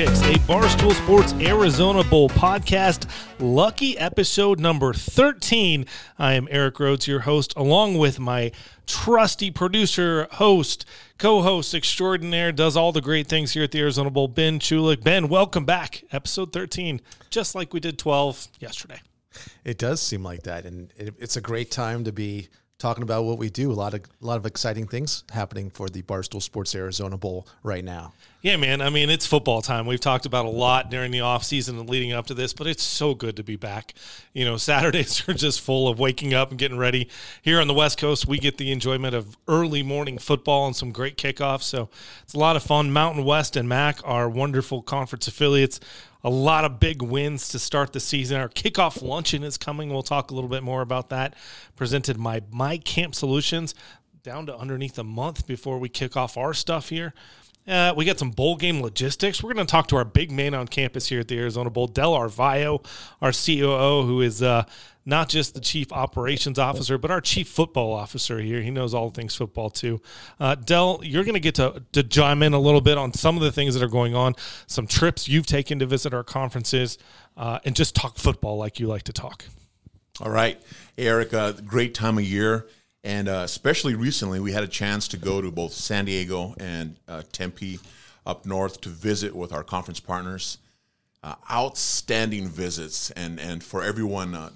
Kicks, a Barstool Sports Arizona Bowl podcast. Lucky episode number 13. I am Eric Rhodes, your host, along with my trusty producer, host, co host extraordinaire, does all the great things here at the Arizona Bowl, Ben Chulik. Ben, welcome back. Episode 13, just like we did 12 yesterday. It does seem like that, and it's a great time to be talking about what we do. A lot of a lot of exciting things happening for the Barstool Sports Arizona Bowl right now. Yeah, man. I mean, it's football time. We've talked about a lot during the offseason and leading up to this, but it's so good to be back. You know, Saturdays are just full of waking up and getting ready. Here on the West Coast, we get the enjoyment of early morning football and some great kickoffs. So it's a lot of fun. Mountain West and MAC are wonderful conference affiliates a lot of big wins to start the season. Our kickoff luncheon is coming. We'll talk a little bit more about that. Presented by My Camp Solutions. Down to underneath a month before we kick off our stuff here. Uh, we got some bowl game logistics. We're going to talk to our big man on campus here at the Arizona Bowl, Del Arvayo, our COO, who is uh, not just the chief operations officer, but our chief football officer here. He knows all things football too. Uh, Del, you're going to get to to chime in a little bit on some of the things that are going on, some trips you've taken to visit our conferences, uh, and just talk football like you like to talk. All right, Eric. Uh, great time of year. And uh, especially recently, we had a chance to go to both San Diego and uh, Tempe up north to visit with our conference partners. Uh, outstanding visits, and and for everyone uh,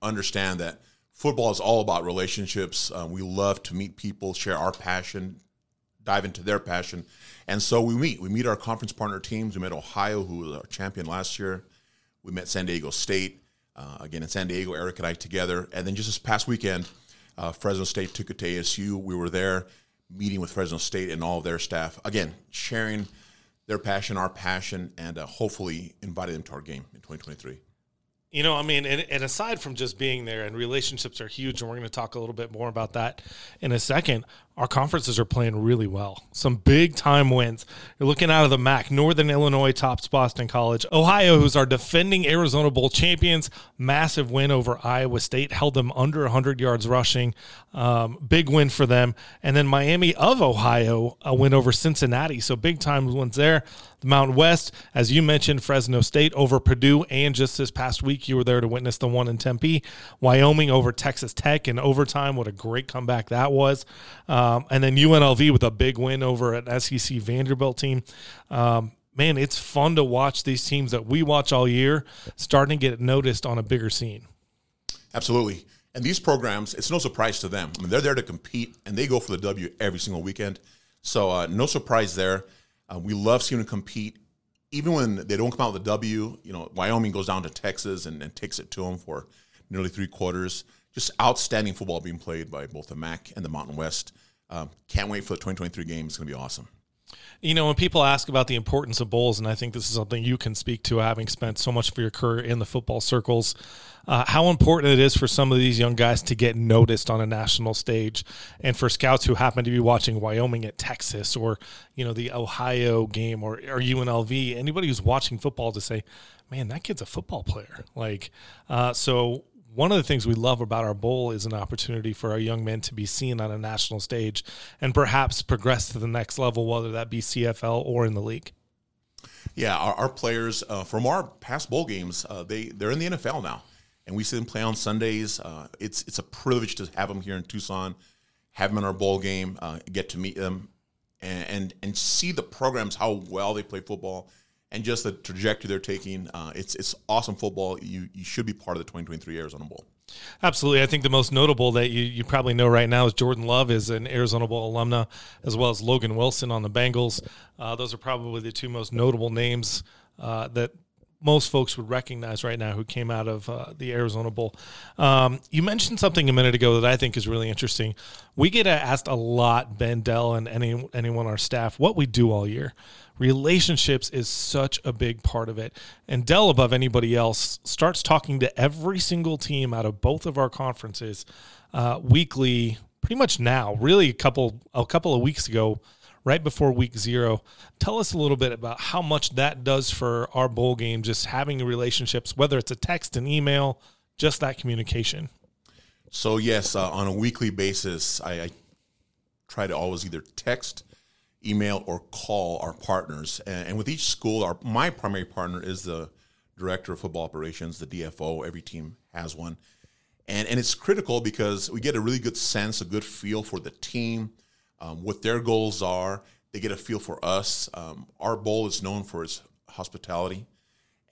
understand that football is all about relationships. Uh, we love to meet people, share our passion, dive into their passion, and so we meet. We meet our conference partner teams. We met Ohio, who was our champion last year. We met San Diego State. Uh, again in San Diego, Eric and I together, and then just this past weekend uh, Fresno State took it to ASU. We were there meeting with Fresno State and all of their staff. Again, sharing their passion, our passion, and uh, hopefully inviting them to our game in 2023. You know, I mean, and, and, aside from just being there, and relationships are huge, and we're going to talk a little bit more about that in a second. Our conferences are playing really well. Some big time wins. You're looking out of the MAC. Northern Illinois tops Boston College. Ohio, who's our defending Arizona Bowl champions, massive win over Iowa State, held them under 100 yards rushing. Um, big win for them. And then Miami of Ohio, a win over Cincinnati. So big time wins there. The Mountain West, as you mentioned, Fresno State over Purdue, and just this past week you were there to witness the one in Tempe. Wyoming over Texas Tech in overtime. What a great comeback that was. Um, and then UNLV with a big win over an SEC Vanderbilt team. Um, man, it's fun to watch these teams that we watch all year starting to get noticed on a bigger scene. Absolutely. And these programs, it's no surprise to them. I mean, they're there to compete, and they go for the W every single weekend. So, uh, no surprise there. Uh, we love seeing them compete, even when they don't come out with a W. You know, Wyoming goes down to Texas and, and takes it to them for nearly three quarters. Just outstanding football being played by both the MAC and the Mountain West. Um, can't wait for the 2023 game. It's going to be awesome. You know, when people ask about the importance of bowls, and I think this is something you can speak to, having spent so much of your career in the football circles, uh, how important it is for some of these young guys to get noticed on a national stage, and for scouts who happen to be watching Wyoming at Texas, or you know the Ohio game, or, or UNLV, anybody who's watching football to say, "Man, that kid's a football player." Like, uh, so one of the things we love about our bowl is an opportunity for our young men to be seen on a national stage and perhaps progress to the next level, whether that be CFL or in the league. Yeah, our, our players uh, from our past bowl games, uh, they they're in the NFL now, and we see them play on Sundays. Uh, it's it's a privilege to have them here in Tucson, have them in our bowl game, uh, get to meet them, and, and and see the programs how well they play football and just the trajectory they're taking. Uh, it's it's awesome football. You you should be part of the 2023 Arizona Bowl. Absolutely. I think the most notable that you, you probably know right now is Jordan Love is an Arizona Bowl alumna, as well as Logan Wilson on the Bengals. Uh, those are probably the two most notable names uh, that most folks would recognize right now who came out of uh, the Arizona Bowl. Um, you mentioned something a minute ago that I think is really interesting. We get asked a lot, Ben Del and any, anyone on our staff, what we do all year relationships is such a big part of it. And Del, above anybody else, starts talking to every single team out of both of our conferences uh, weekly, pretty much now. Really, a couple a couple of weeks ago, right before week zero. Tell us a little bit about how much that does for our bowl game, just having relationships, whether it's a text, an email, just that communication. So yes, uh, on a weekly basis, I, I try to always either text email or call our partners. And, and with each school, our my primary partner is the director of football operations, the DFO. Every team has one. And, and it's critical because we get a really good sense, a good feel for the team, um, what their goals are. They get a feel for us. Um, our bowl is known for its hospitality.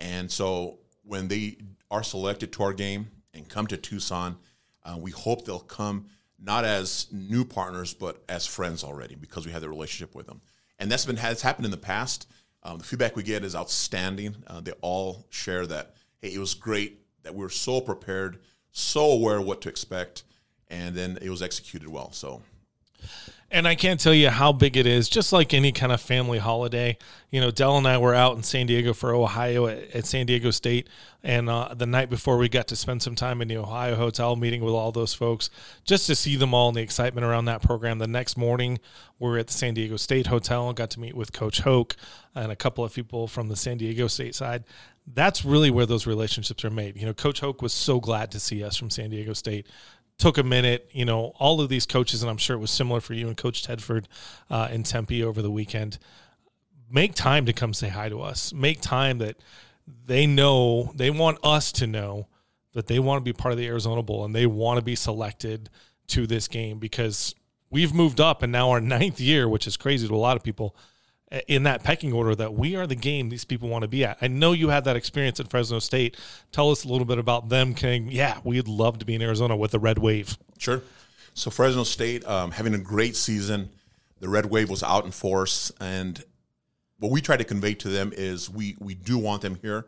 And so when they are selected to our game and come to Tucson, uh, we hope they'll come not as new partners, but as friends already because we have the relationship with them. And that's been has happened in the past. Um, the feedback we get is outstanding. Uh, they all share that, hey, it was great that we were so prepared, so aware of what to expect, and then it was executed well. So and I can't tell you how big it is, just like any kind of family holiday. You know, Del and I were out in San Diego for Ohio at, at San Diego State. And uh, the night before, we got to spend some time in the Ohio hotel meeting with all those folks just to see them all and the excitement around that program. The next morning, we are at the San Diego State Hotel and got to meet with Coach Hoke and a couple of people from the San Diego State side that's really where those relationships are made. You know, Coach Hoke was so glad to see us from San Diego State took a minute. You know, all of these coaches, and I'm sure it was similar for you and Coach Tedford uh, in Tempe over the weekend. Make time to come say hi to us. Make time that they know they want us to know that they want to be part of the Arizona Bowl and they want to be selected to this game because we've moved up and now our ninth year, which is crazy to a lot of people in that pecking order that we are the game these people want to be at. I know you had that experience at Fresno State. Tell us a little bit about them King. yeah, we'd love to be in Arizona with the Red Wave. Sure. So Fresno State um, having a great season. The Red Wave was out in force, and what we try to convey to them is we we do want them here.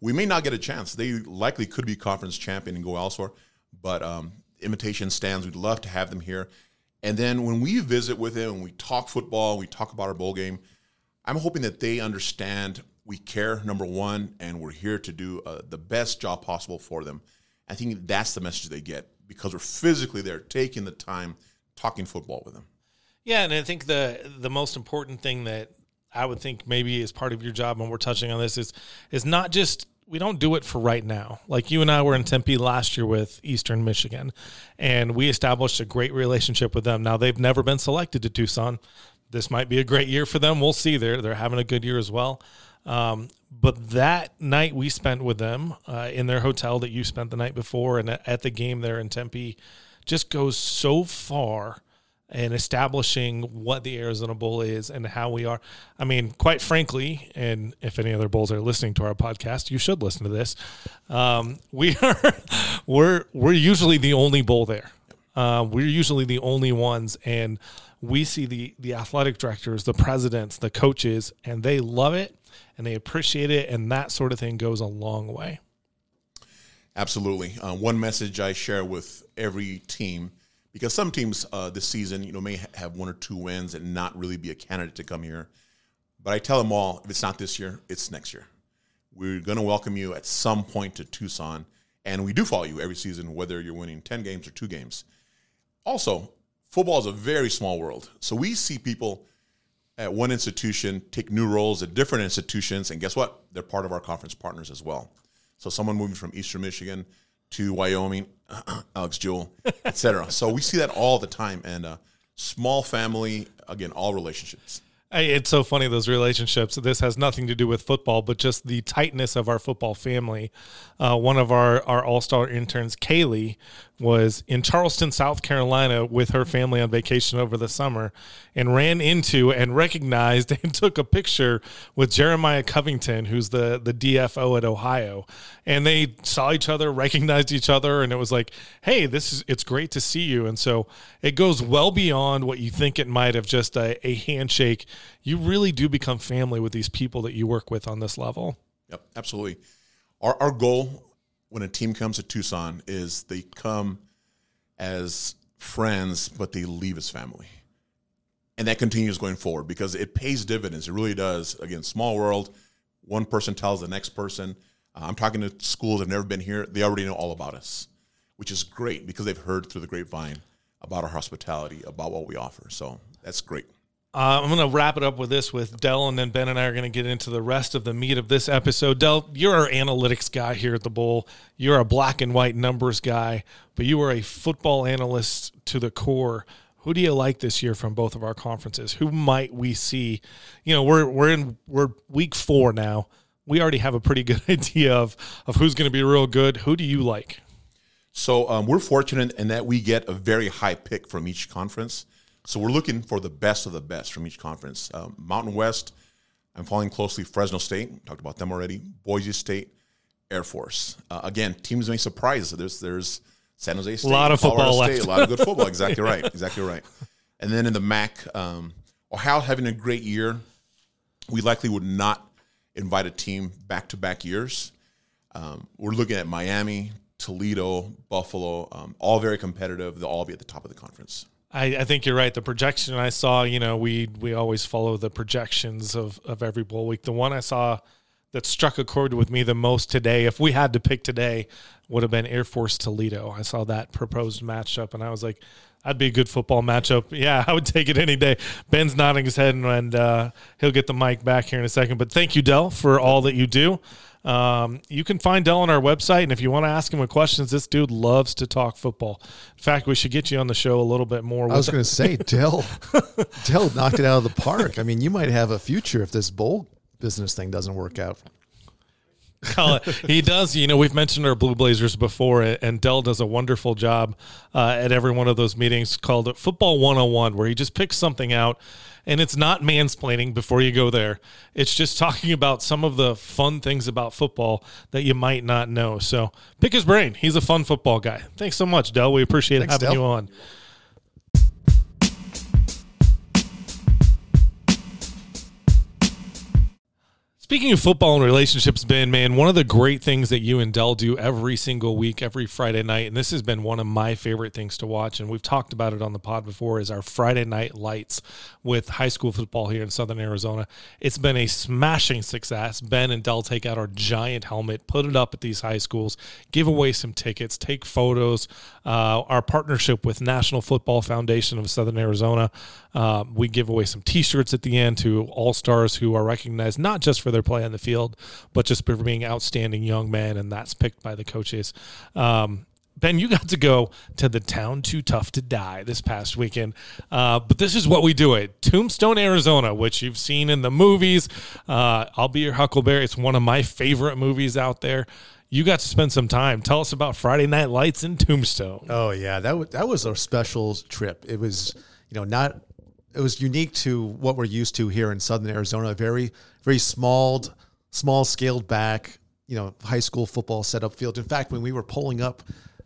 We may not get a chance. They likely could be conference champion and go elsewhere, but um, invitation stands. We'd love to have them here. And then when we visit with them and we talk football, we talk about our bowl game I'm hoping that they understand we care, number one, and we're here to do uh, the best job possible for them. I think that's the message they get because we're physically there, taking the time, talking football with them. Yeah, and I think the the most important thing that I would think maybe is part of your job, and we're touching on this, is is not just we don't do it for right now. Like you and I were in Tempe last year with Eastern Michigan, and we established a great relationship with them. Now they've never been selected to Tucson this might be a great year for them. We'll see. They're they're having a good year as well. Um, but that night we spent with them uh, in their hotel that you spent the night before, and at the game there in Tempe, just goes so far in establishing what the Arizona Bowl is and how we are. I mean, quite frankly, and if any other Bulls are listening to our podcast, you should listen to this. Um, we are we're we're usually the only bowl there. Uh, we're usually the only ones, and we see the the athletic directors, the presidents, the coaches, and they love it and they appreciate it, and that sort of thing goes a long way. Absolutely. Uh, one message I share with every team because some teams uh, this season, you know, may have one or two wins and not really be a candidate to come here. But I tell them all, if it's not this year, it's next year. We're going to welcome you at some point to Tucson, and we do follow you every season, whether you're winning ten games or two games. Also, football is a very small world. So we see people at one institution take new roles at different institutions, and guess what? They're part of our conference partners as well. So someone moving from Eastern Michigan to Wyoming, Alex Jewell, etc. so we see that all the time, and uh, small family again, all relationships. Hey, It's so funny those relationships. This has nothing to do with football, but just the tightness of our football family. Uh, one of our our all star interns, Kaylee, was in Charleston, South Carolina, with her family on vacation over the summer, and ran into and recognized and took a picture with Jeremiah Covington, who's the the DFO at Ohio, and they saw each other, recognized each other, and it was like, hey, this is it's great to see you. And so it goes well beyond what you think it might have just a, a handshake you really do become family with these people that you work with on this level. Yep, absolutely. Our, our goal when a team comes to Tucson is they come as friends, but they leave as family. And that continues going forward because it pays dividends. It really does. Again, small world. One person tells the next person. Uh, I'm talking to schools that have never been here. They already know all about us, which is great because they've heard through the grapevine about our hospitality, about what we offer. So that's great. Uh, I'm going to wrap it up with this with Del, and then Ben and I are going to get into the rest of the meat of this episode. Del, you're our analytics guy here at the Bowl. You're a black and white numbers guy, but you are a football analyst to the core. Who do you like this year from both of our conferences? Who might we see? You know, we're we're in we're week four now. We already have a pretty good idea of of who's going to be real good. Who do you like? So um, we're fortunate in that we get a very high pick from each conference. So we're looking for the best of the best from each conference. Um, Mountain West, I'm following closely Fresno State. Talked about them already. Boise State, Air Force. Uh, again, teams may surprise. There's there's San Jose State, a lot of Colorado football State, left. a lot of good football. Exactly right. Exactly right. And then in the MAC, um, Ohio having a great year. We likely would not invite a team back to back years. Um, we're looking at Miami, Toledo, Buffalo, um, all very competitive. They'll all be at the top of the conference. I, I think you're right. The projection I saw, you know, we we always follow the projections of of every bowl week. The one I saw that struck a chord with me the most today, if we had to pick today, would have been Air Force Toledo. I saw that proposed matchup, and I was like, "That'd be a good football matchup." Yeah, I would take it any day. Ben's nodding his head, and, uh, he'll get the mic back here in a second. But thank you, Del, for all that you do. Um, you can find Del on our website, and if you want to ask him a questions, this dude loves to talk football. In fact, we should get you on the show a little bit more. I was going to say, Del, Del knocked it out of the park. I mean, you might have a future if this bowl business thing doesn't work out. he does. You know, we've mentioned our Blue Blazers before, and Del does a wonderful job uh, at every one of those meetings called Football 101, where he just picks something out. And it's not mansplaining before you go there. It's just talking about some of the fun things about football that you might not know. So pick his brain. He's a fun football guy. Thanks so much, Del. We appreciate Thanks, having Del. you on. Speaking of football and relationships, Ben, man, one of the great things that you and Del do every single week, every Friday night, and this has been one of my favorite things to watch, and we've talked about it on the pod before, is our Friday night lights with high school football here in Southern Arizona. It's been a smashing success. Ben and Del take out our giant helmet, put it up at these high schools, give away some tickets, take photos. Uh, our partnership with National Football Foundation of Southern Arizona, uh, we give away some T-shirts at the end to all stars who are recognized not just for their play on the field, but just for being outstanding young men, and that's picked by the coaches. Um, Ben, you got to go to the town too tough to die this past weekend, uh, but this is what we do it: Tombstone, Arizona, which you've seen in the movies. Uh, I'll be your Huckleberry. It's one of my favorite movies out there. You got to spend some time. Tell us about Friday Night Lights in Tombstone. Oh yeah, that was, that was a special trip. It was, you know, not it was unique to what we're used to here in Southern Arizona. Very very small, small scaled back, you know, high school football setup field. In fact, when we were pulling up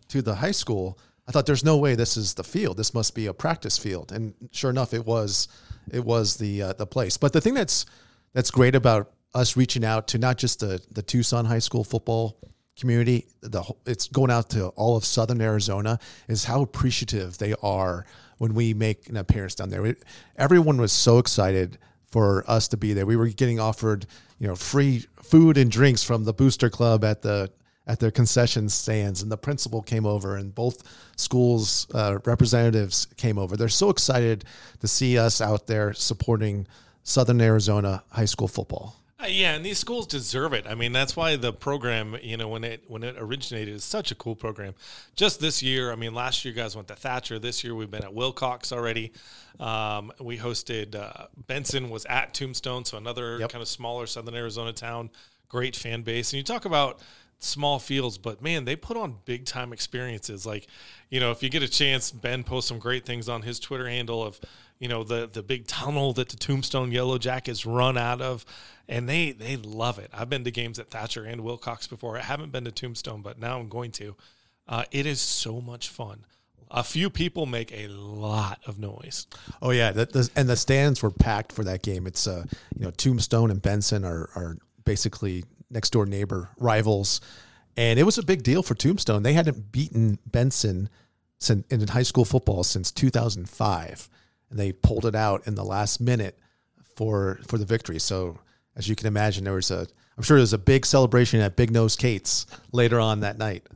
to the high school, I thought there's no way this is the field. This must be a practice field. And sure enough, it was it was the uh, the place. But the thing that's that's great about us reaching out to not just the the Tucson high school football community, the it's going out to all of Southern Arizona is how appreciative they are when we make an appearance down there. Everyone was so excited for us to be there. We were getting offered, you know, free food and drinks from the booster club at the at their concession stands, and the principal came over, and both schools' uh, representatives came over. They're so excited to see us out there supporting Southern Arizona high school football. Uh, yeah, and these schools deserve it. I mean, that's why the program, you know, when it when it originated, is such a cool program. Just this year, I mean, last year you guys went to Thatcher. This year we've been at Willcox already. Um, we hosted uh, Benson was at Tombstone, so another Yep. kind of smaller Southern Arizona town. Great fan base, and you talk about small fields, but man, they put on big time experiences. Like, you know, if you get a chance, Ben posts some great things on his Twitter handle of, you know, the the big tunnel that the Tombstone Yellow Jackets run out of, and they they love it. I've been to games at Thatcher and Willcox before. I haven't been to Tombstone, but now I'm going to. Uh, it is so much fun. A few people make a lot of noise. Oh yeah, the, and the stands were packed for that game. It's uh, you know, Tombstone and Benson are are basically next door neighbor rivals, and it was a big deal for Tombstone. They hadn't beaten Benson since in high school football since 2005, and they pulled it out in the last minute for for the victory. So as you can imagine, there was a I'm sure there was a big celebration at Big Nose Kate's later on that night.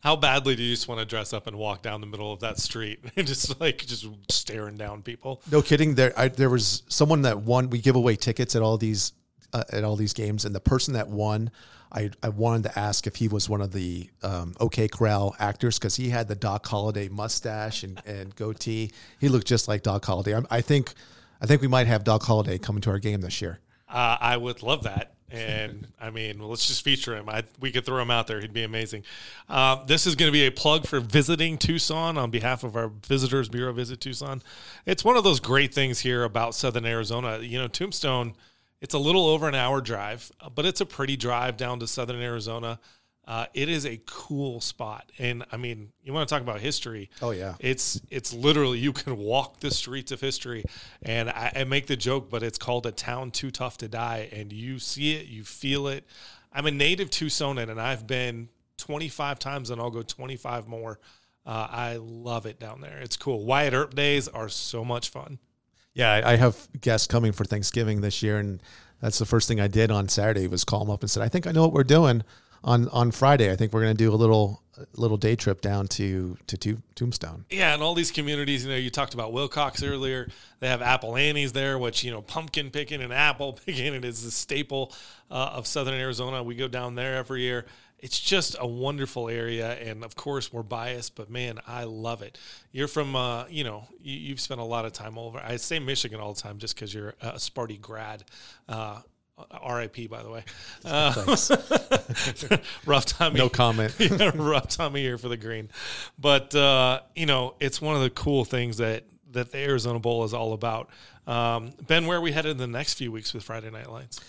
How badly do you just want to dress up and walk down the middle of that street and just like just staring down people? No kidding. There, I, there was someone that won. We give away tickets at all these uh, at all these games, and the person that won, I, I wanted to ask if he was one of the um, OK Corral actors because he had the Doc Holliday mustache and, and goatee. He looked just like Doc Holliday. I, I think I think we might have Doc Holliday coming to our game this year. Uh, I would love that. And I mean, let's just feature him. I, we could throw him out there. He'd be amazing. Uh, this is going to be a plug for visiting Tucson on behalf of our Visitors Bureau Visit Tucson. It's one of those great things here about Southern Arizona. You know, Tombstone, it's a little over an hour drive, but it's a pretty drive down to Southern Arizona. Uh, it is a cool spot, and I mean, you want to talk about history? Oh yeah, it's it's literally you can walk the streets of history, and I, I, make the joke, but it's called a town too tough to die, and you see it, you feel it. I'm a native Tucsonan, and I've been 25 times, and I'll go 25 more. Uh, I love it down there. It's cool. Wyatt Earp days are so much fun. Yeah, I, have guests coming for Thanksgiving this year, and that's the first thing I did on Saturday was call them up and said, "I think I know what we're doing." on on Friday. I think we're going to do a little little day trip down to to Tombstone. Yeah, and all these communities. You know, you talked about Willcox earlier. They have Apple Annie's there, which you know, pumpkin picking and apple picking. It is a staple uh, of Southern Arizona. We go down there every year. It's just a wonderful area, and of course we're biased, but man, I love it. You're from, uh, you know, you, have spent a lot of time over. I say Michigan all the time just because you're a Sparty grad. Uh, RIP, by the way. Uh, rough time. No comment. yeah, rough time of year for the green, but uh, you know it's one of the cool things that that the Arizona Bowl is all about. Um, ben, where are we headed in the next few weeks with Friday Night Lights?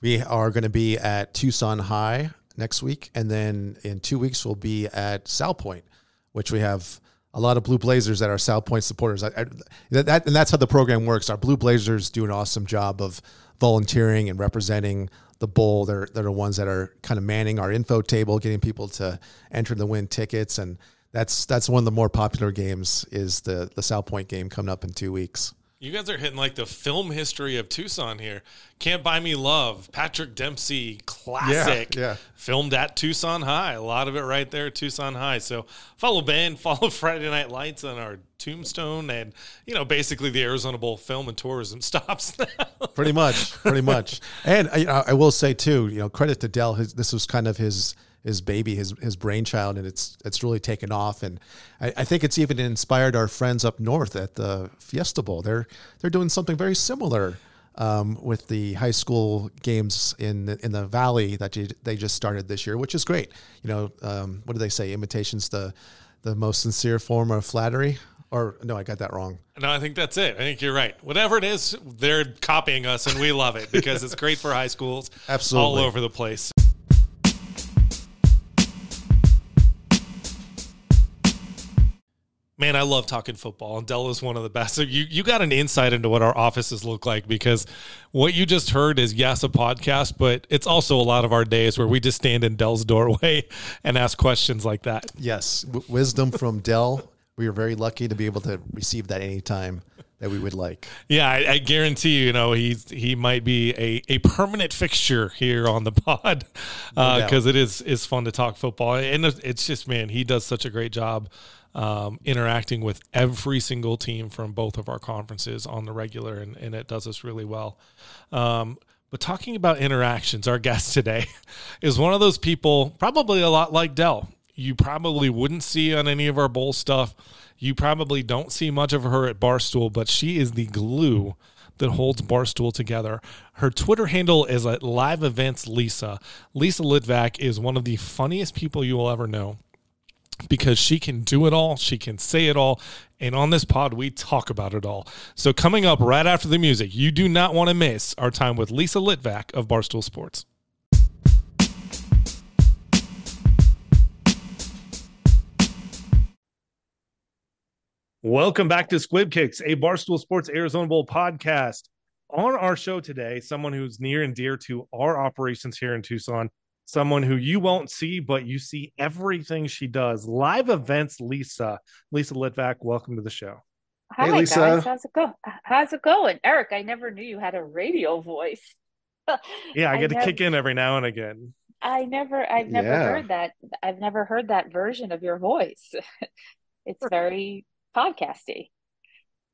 We are going to be at Tucson High next week, and then in two weeks we'll be at Salpointe, which we have a lot of Blue Blazers that are Salpointe supporters. I, I, that, and that's how the program works. Our Blue Blazers do an awesome job of volunteering and representing the bowl. They're they're the ones that are kind of manning our info table, getting people to enter the win tickets, and that's that's one of the more popular games. Is the the Salpointe game coming up in two weeks. You guys are hitting like the film history of Tucson here. Can't Buy Me Love, Patrick Dempsey classic. Yeah, yeah. Filmed at Tucson High. A lot of it right there, Tucson High. So follow Ben, follow Friday Night Lights on our tombstone and, you know, basically the Arizona Bowl film and tourism stops now. pretty much. Pretty much. And I, I will say, too, you know, credit to Del. His, this was kind of his his baby, his his brainchild, and it's it's really taken off. And I, I, think it's even inspired our friends up north at the Fiesta Bowl. They're they're doing something very similar um, with the high school games in the, in the valley that you, they just started this year, which is great. You know, um, what do they say? Imitation's the the most sincere form of flattery. Or no, I got that wrong. No, I think that's it. I think you're right. Whatever it is, they're copying us, and we love it because it's great for high schools, absolutely all over the place. Man, I love talking football, and Del is one of the best. So you you got an insight into what our offices look like because what you just heard is yes a podcast, but it's also a lot of our days where we just stand in Del's doorway and ask questions like that. Yes, w- wisdom from Del. We are very lucky to be able to receive that anytime that we would like. Yeah, I, I guarantee you, you know, he's he might be a, a permanent fixture here on the pod because uh, it is is fun to talk football, and it's just man, he does such a great job um, interacting with every single team from both of our conferences on the regular, and, and it does us really well. Um, but talking about interactions, our guest today is one of those people, probably a lot like Del. You probably wouldn't see on any of our bowl stuff. You probably don't see much of her at Barstool, but she is the glue that holds Barstool together. Her Twitter handle is at Live Events Lisa. Lisa Litvack is one of the funniest people you will ever know because she can do it all, she can say it all, and on this pod we talk about it all. So coming up right after the music, you do not want to miss our time with Lisa Litvack of Barstool Sports. Welcome back to Squib Kicks, a Barstool Sports Arizona Bowl podcast. On our show today, someone who's near and dear to our operations here in Tucson, someone who you won't see, but you see everything she does. Live events, Lisa. Lisa Litvack, welcome to the show. Hi, hey, Lisa. guys. How's it go? How's it going? Eric, I never knew you had a radio voice. yeah, I get I to never, kick in every now and again. I never, I've never yeah. heard that. I've never heard that version of your voice. it's very podcasty.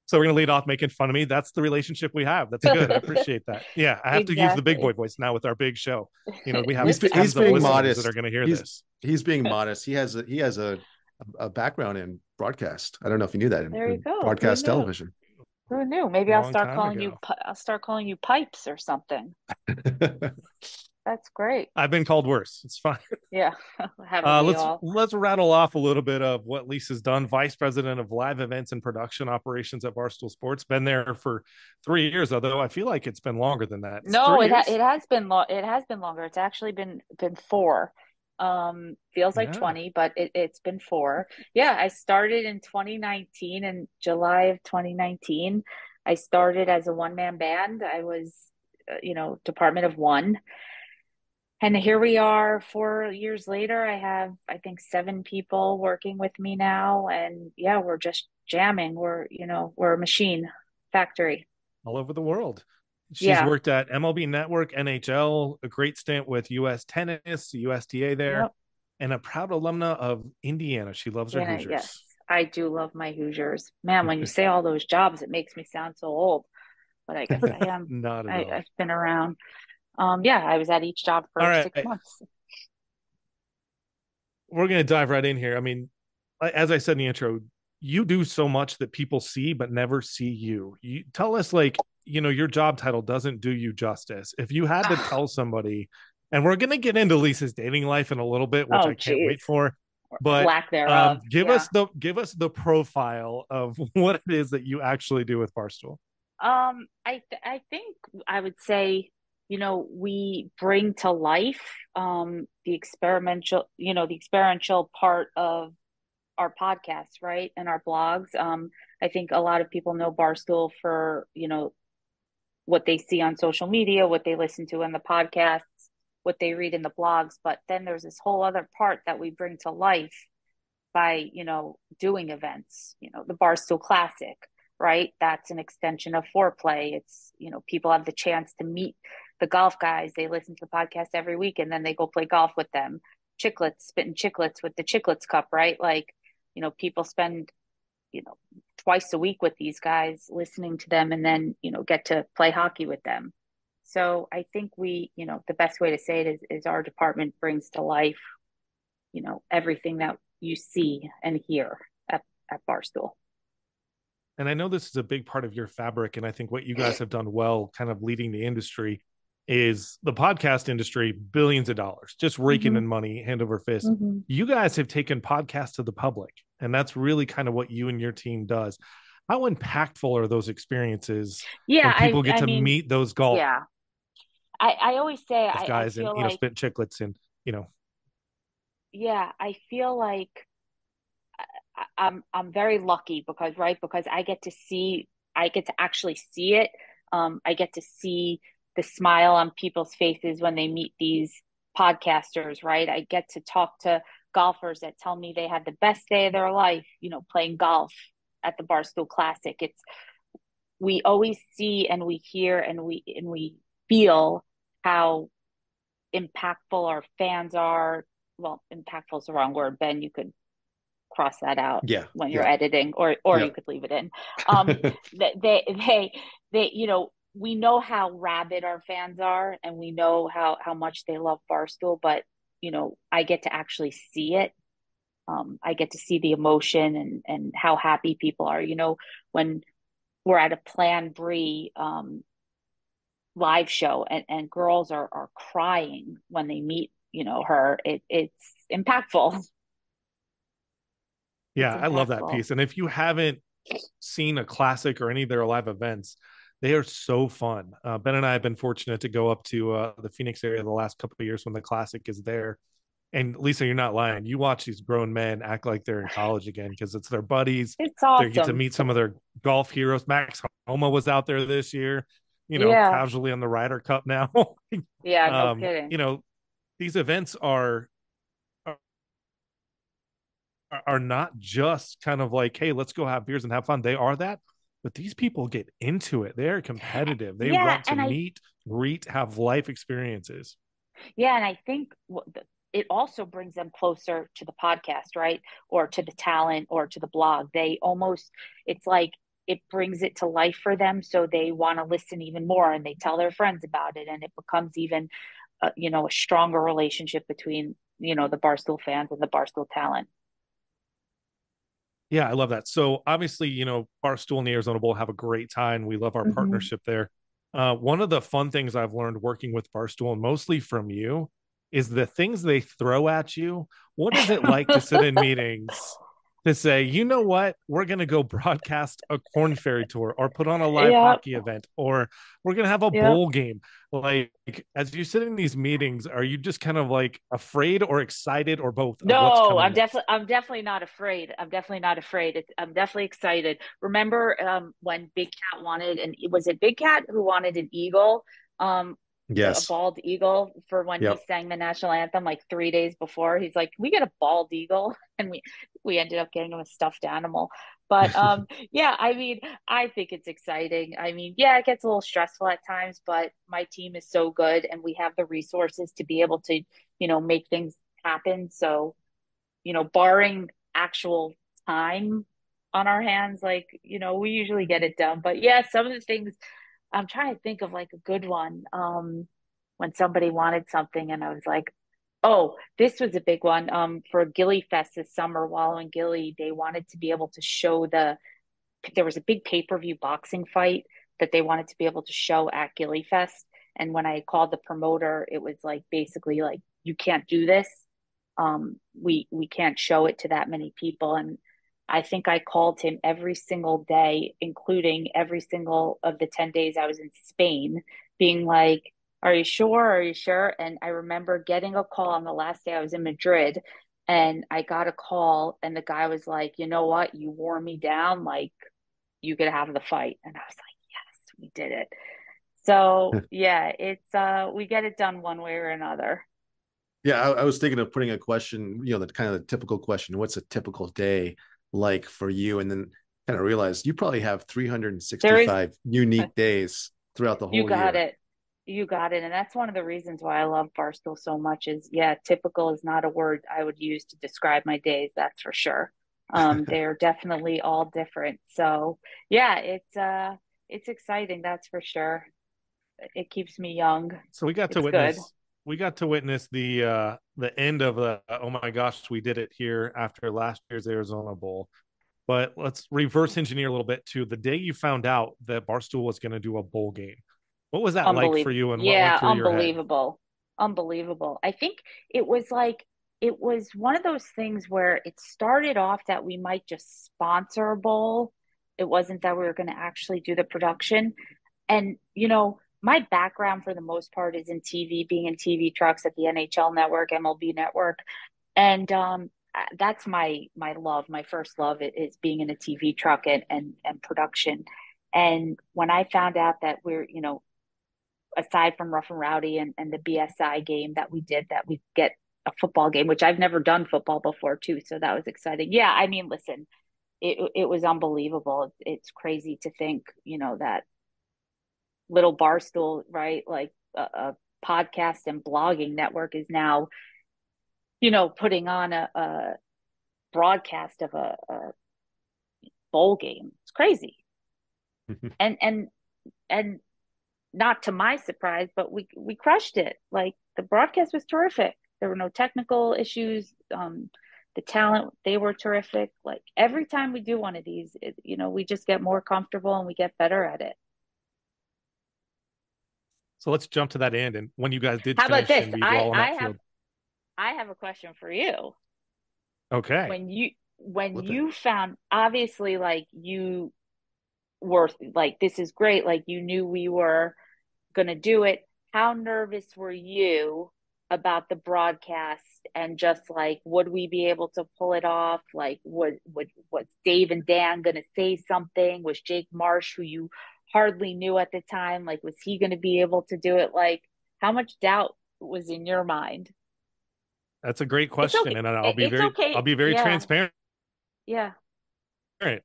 So we're gonna lead off making fun of me. That's the relationship we have. That's good. I appreciate that. Yeah, I have exactly. to use the big boy voice now with our big show. You know, we have he's, he's being modest that are gonna hear he's, this. He's being modest. He has a he has a a background in broadcast. I don't know if you knew that. In, there you go. Broadcast television. Who knew? Maybe I'll start calling ago. you. I'll start calling you pipes or something. That's great. I've been called worse. It's fine. Yeah. uh, let's all? let's rattle off a little bit of what Lisa's done. Vice President of Live Events and Production Operations at Barstool Sports. Been there for three years, although I feel like it's been longer than that. It's no, it ha- it has been lo- it has been longer. It's actually been been four. Um, feels like yeah. twenty, but it, it's been four. Yeah, I started in 2019 in July of 2019. I started as a one man band. I was, uh, you know, Department of One and here we are four years later i have i think seven people working with me now. And yeah we're just jamming. We're you know we're a machine factory. All over the world. She's yeah. worked at mlb network nhl a great stint with us tennis usta there yep. and a proud alumna of indiana. She loves her hoosiers. yes i do love my hoosiers. Man when you say all those jobs it makes me sound so old. But i guess i am. Not at I, all. i've been around um, yeah, I was at each job for right. six months. We're going to dive right in here. I mean, as I said in the intro, you do so much that people see but never see you. You tell us, like, you know, your job title doesn't do you justice. If you had to tell somebody, and we're going to get into Lisa's dating life in a little bit, which oh, I can't geez. wait for. But lack thereof. Um, give yeah. us the give us the profile of what it is that you actually do with Barstool. Um, I th- I think I would say you know we bring to life um, the experimental you know the experiential part of our podcasts right? And our blogs. Um, i think a lot of people know barstool for you know what they see on social media what they listen to in the podcasts what they read in the blogs. But then there's this whole other part that we bring to life by you know doing events you know the barstool classic right? That's an extension of foreplay. It's you know people have the chance to meet the golf guys, they listen to the podcast every week and then they go play golf with them. Chiclets, spitting Chiclets with the Chiclets cup, right? Like, you know, people spend, you know, twice a week with these guys listening to them and then, you know, get to play hockey with them. So I think we, you know, the best way to say it is, is our department brings to life, you know, everything that you see and hear at, at Barstool and I know this is a big part of your fabric, and I think what you guys have done well, kind of leading the industry, is the podcast industry billions of dollars just raking mm-hmm. in money hand over fist mm-hmm. you guys have taken podcasts to the public and that's really kind of what you and your team does how impactful are those experiences yeah people I, get I to mean, meet those golf yeah i i always say I, guys I and you know like, spit Chiclets and you know yeah i feel like I'm I'm very lucky because right because I get to see I get to actually see it. Um, I get to see the smile on people's faces when they meet these podcasters, right? I get to talk to golfers that tell me they had the best day of their life, you know, playing golf at the Barstool Classic. It's we always see and we hear and we and we feel how impactful our fans are. Well, impactful is the wrong word. Ben, you could cross that out yeah, when you're yeah. editing or or yeah. you could leave it in. Um they they they you know we know how rabid our fans are and we know how how much they love barstool but you know i get to actually see it. Um, i get to see the emotion and and how happy people are. You know when we're at a Plan Bri um, live show and, and girls are are crying when they meet you know her it, it's impactful. Yeah it's impactful. i love that piece. And if you haven't seen a classic or any of their live events they are so fun. Uh, ben and I have been fortunate to go up to uh, the Phoenix area the last couple of years when the classic is there. And Lisa, you're not lying. You watch these grown men act like they're in college again because it's their buddies. It's awesome. They get to meet some of their golf heroes. Max Homa was out there this year, you know, yeah. casually on the Ryder Cup now. yeah, no um, kidding. You know, these events are, are are not just kind of like, hey, let's go have beers and have fun. They are that, but these people get into it. They're competitive. They yeah, want to meet, I, greet, have life experiences. Yeah, and I think it also brings them closer to the podcast, right? Or to the talent or to the blog. They almost it's like it brings it to life for them so they want to listen even more and they tell their friends about it and it becomes even uh, you know a stronger relationship between you know the barstool fans and the barstool talent yeah i love that. So obviously you know barstool and the arizona bowl have a great time. We love our mm-hmm. partnership there. Uh, one of the fun things i've learned working with barstool and mostly from you is the things they throw at you. What is it like to sit in meetings to say, you know what, we're going to go broadcast a corn fairy tour or put on a live yep. hockey event or we're going to have a yep. bowl game. Like, as you sit in these meetings, are you just kind of like afraid or excited or both? No, I'm definitely, I'm definitely not afraid. I'm definitely not afraid. It's, I'm definitely excited. Remember um, when Big Cat wanted, and was it Big Cat who wanted an eagle? Um, yes. a bald eagle for when yep. he sang the national anthem like three days before. He's like we get a bald eagle and we we ended up getting him a stuffed animal. But um yeah i mean i think it's exciting. I mean yeah it gets a little stressful at times but my team is so good and we have the resources to be able to you know make things happen. So you know barring actual time on our hands like you know we usually get it done. But yeah some of the things I'm trying to think of like a good one. Um, when somebody wanted something and I was like, oh, this was a big one. Um, for Gillie Fest this summer, Wallo and Gillie, they wanted to be able to show the, there was a big pay-per-view boxing fight that they wanted to be able to show at Gillie Fest. And when I called the promoter, it was like, basically like, you can't do this. Um, we, we can't show it to that many people. And I think I called him every single day, including every single of the 10 days I was in Spain, being like, Are you sure? Are you sure? And I remember getting a call on the last day I was in Madrid. And I got a call, and the guy was like, You know what? You wore me down. Like, you could have the fight. And I was like, Yes, we did it. So, yeah, it's, uh, we get it done one way or another. Yeah, I, I was thinking of putting a question, you know, the kind of the typical question what's a typical day? Like for you and then kind of realize you probably have 365 is, unique days throughout the whole you got year. it. You got it and that's one of the reasons why i love barstool so much is yeah typical is not a word i would use to describe my days that's for sure. Um they're definitely all different. So yeah it's uh it's exciting that's for sure. It keeps me young. So we got to it's witness good. We got to witness the uh the end of the oh my gosh, we did it here after last year's Arizona Bowl. But let's reverse engineer a little bit to the day you found out that Barstool was going to do a bowl game. What was that like for you? And yeah, unbelievable, unbelievable. I think it was like it was one of those things where it started off that we might just sponsor a bowl. It wasn't that we were going to actually do the production, and you know my background for the most part is in TV, being in TV trucks at the NHL network, MLB network. And um, that's my my love, my first love is being in a TV truck and, and, and production. And when I found out that we're, you know, aside from Rough and Rowdy and, and the BSI game that we did, that we get a football game, which I've never done football before too. So that was exciting. Yeah, I mean, listen, it it was unbelievable. It's crazy to think, you know, that little barstool right? Like a, a, podcast and blogging network is now you know putting on a, a broadcast of a, a, bowl game. It's crazy. And and and not to my surprise but we we crushed it. Like the broadcast was terrific. There were no technical issues. Um the talent they were terrific. Like every time we do one of these it, you know we just get more comfortable and we get better at it so let's jump to that end. And when you guys did, how about this? I, I have, field. I have a question for you. Okay. When you when you found obviously like you were like this is great, like you knew we were going to do it. How nervous were you about the broadcast and just like would we be able to pull it off like would would was dave and dan gonna say something was jake marsh who you hardly knew at the time like was he going to be able to do it like how much doubt was in your mind that's a great question okay. and i'll be it's very okay. i'll be very yeah. transparent yeah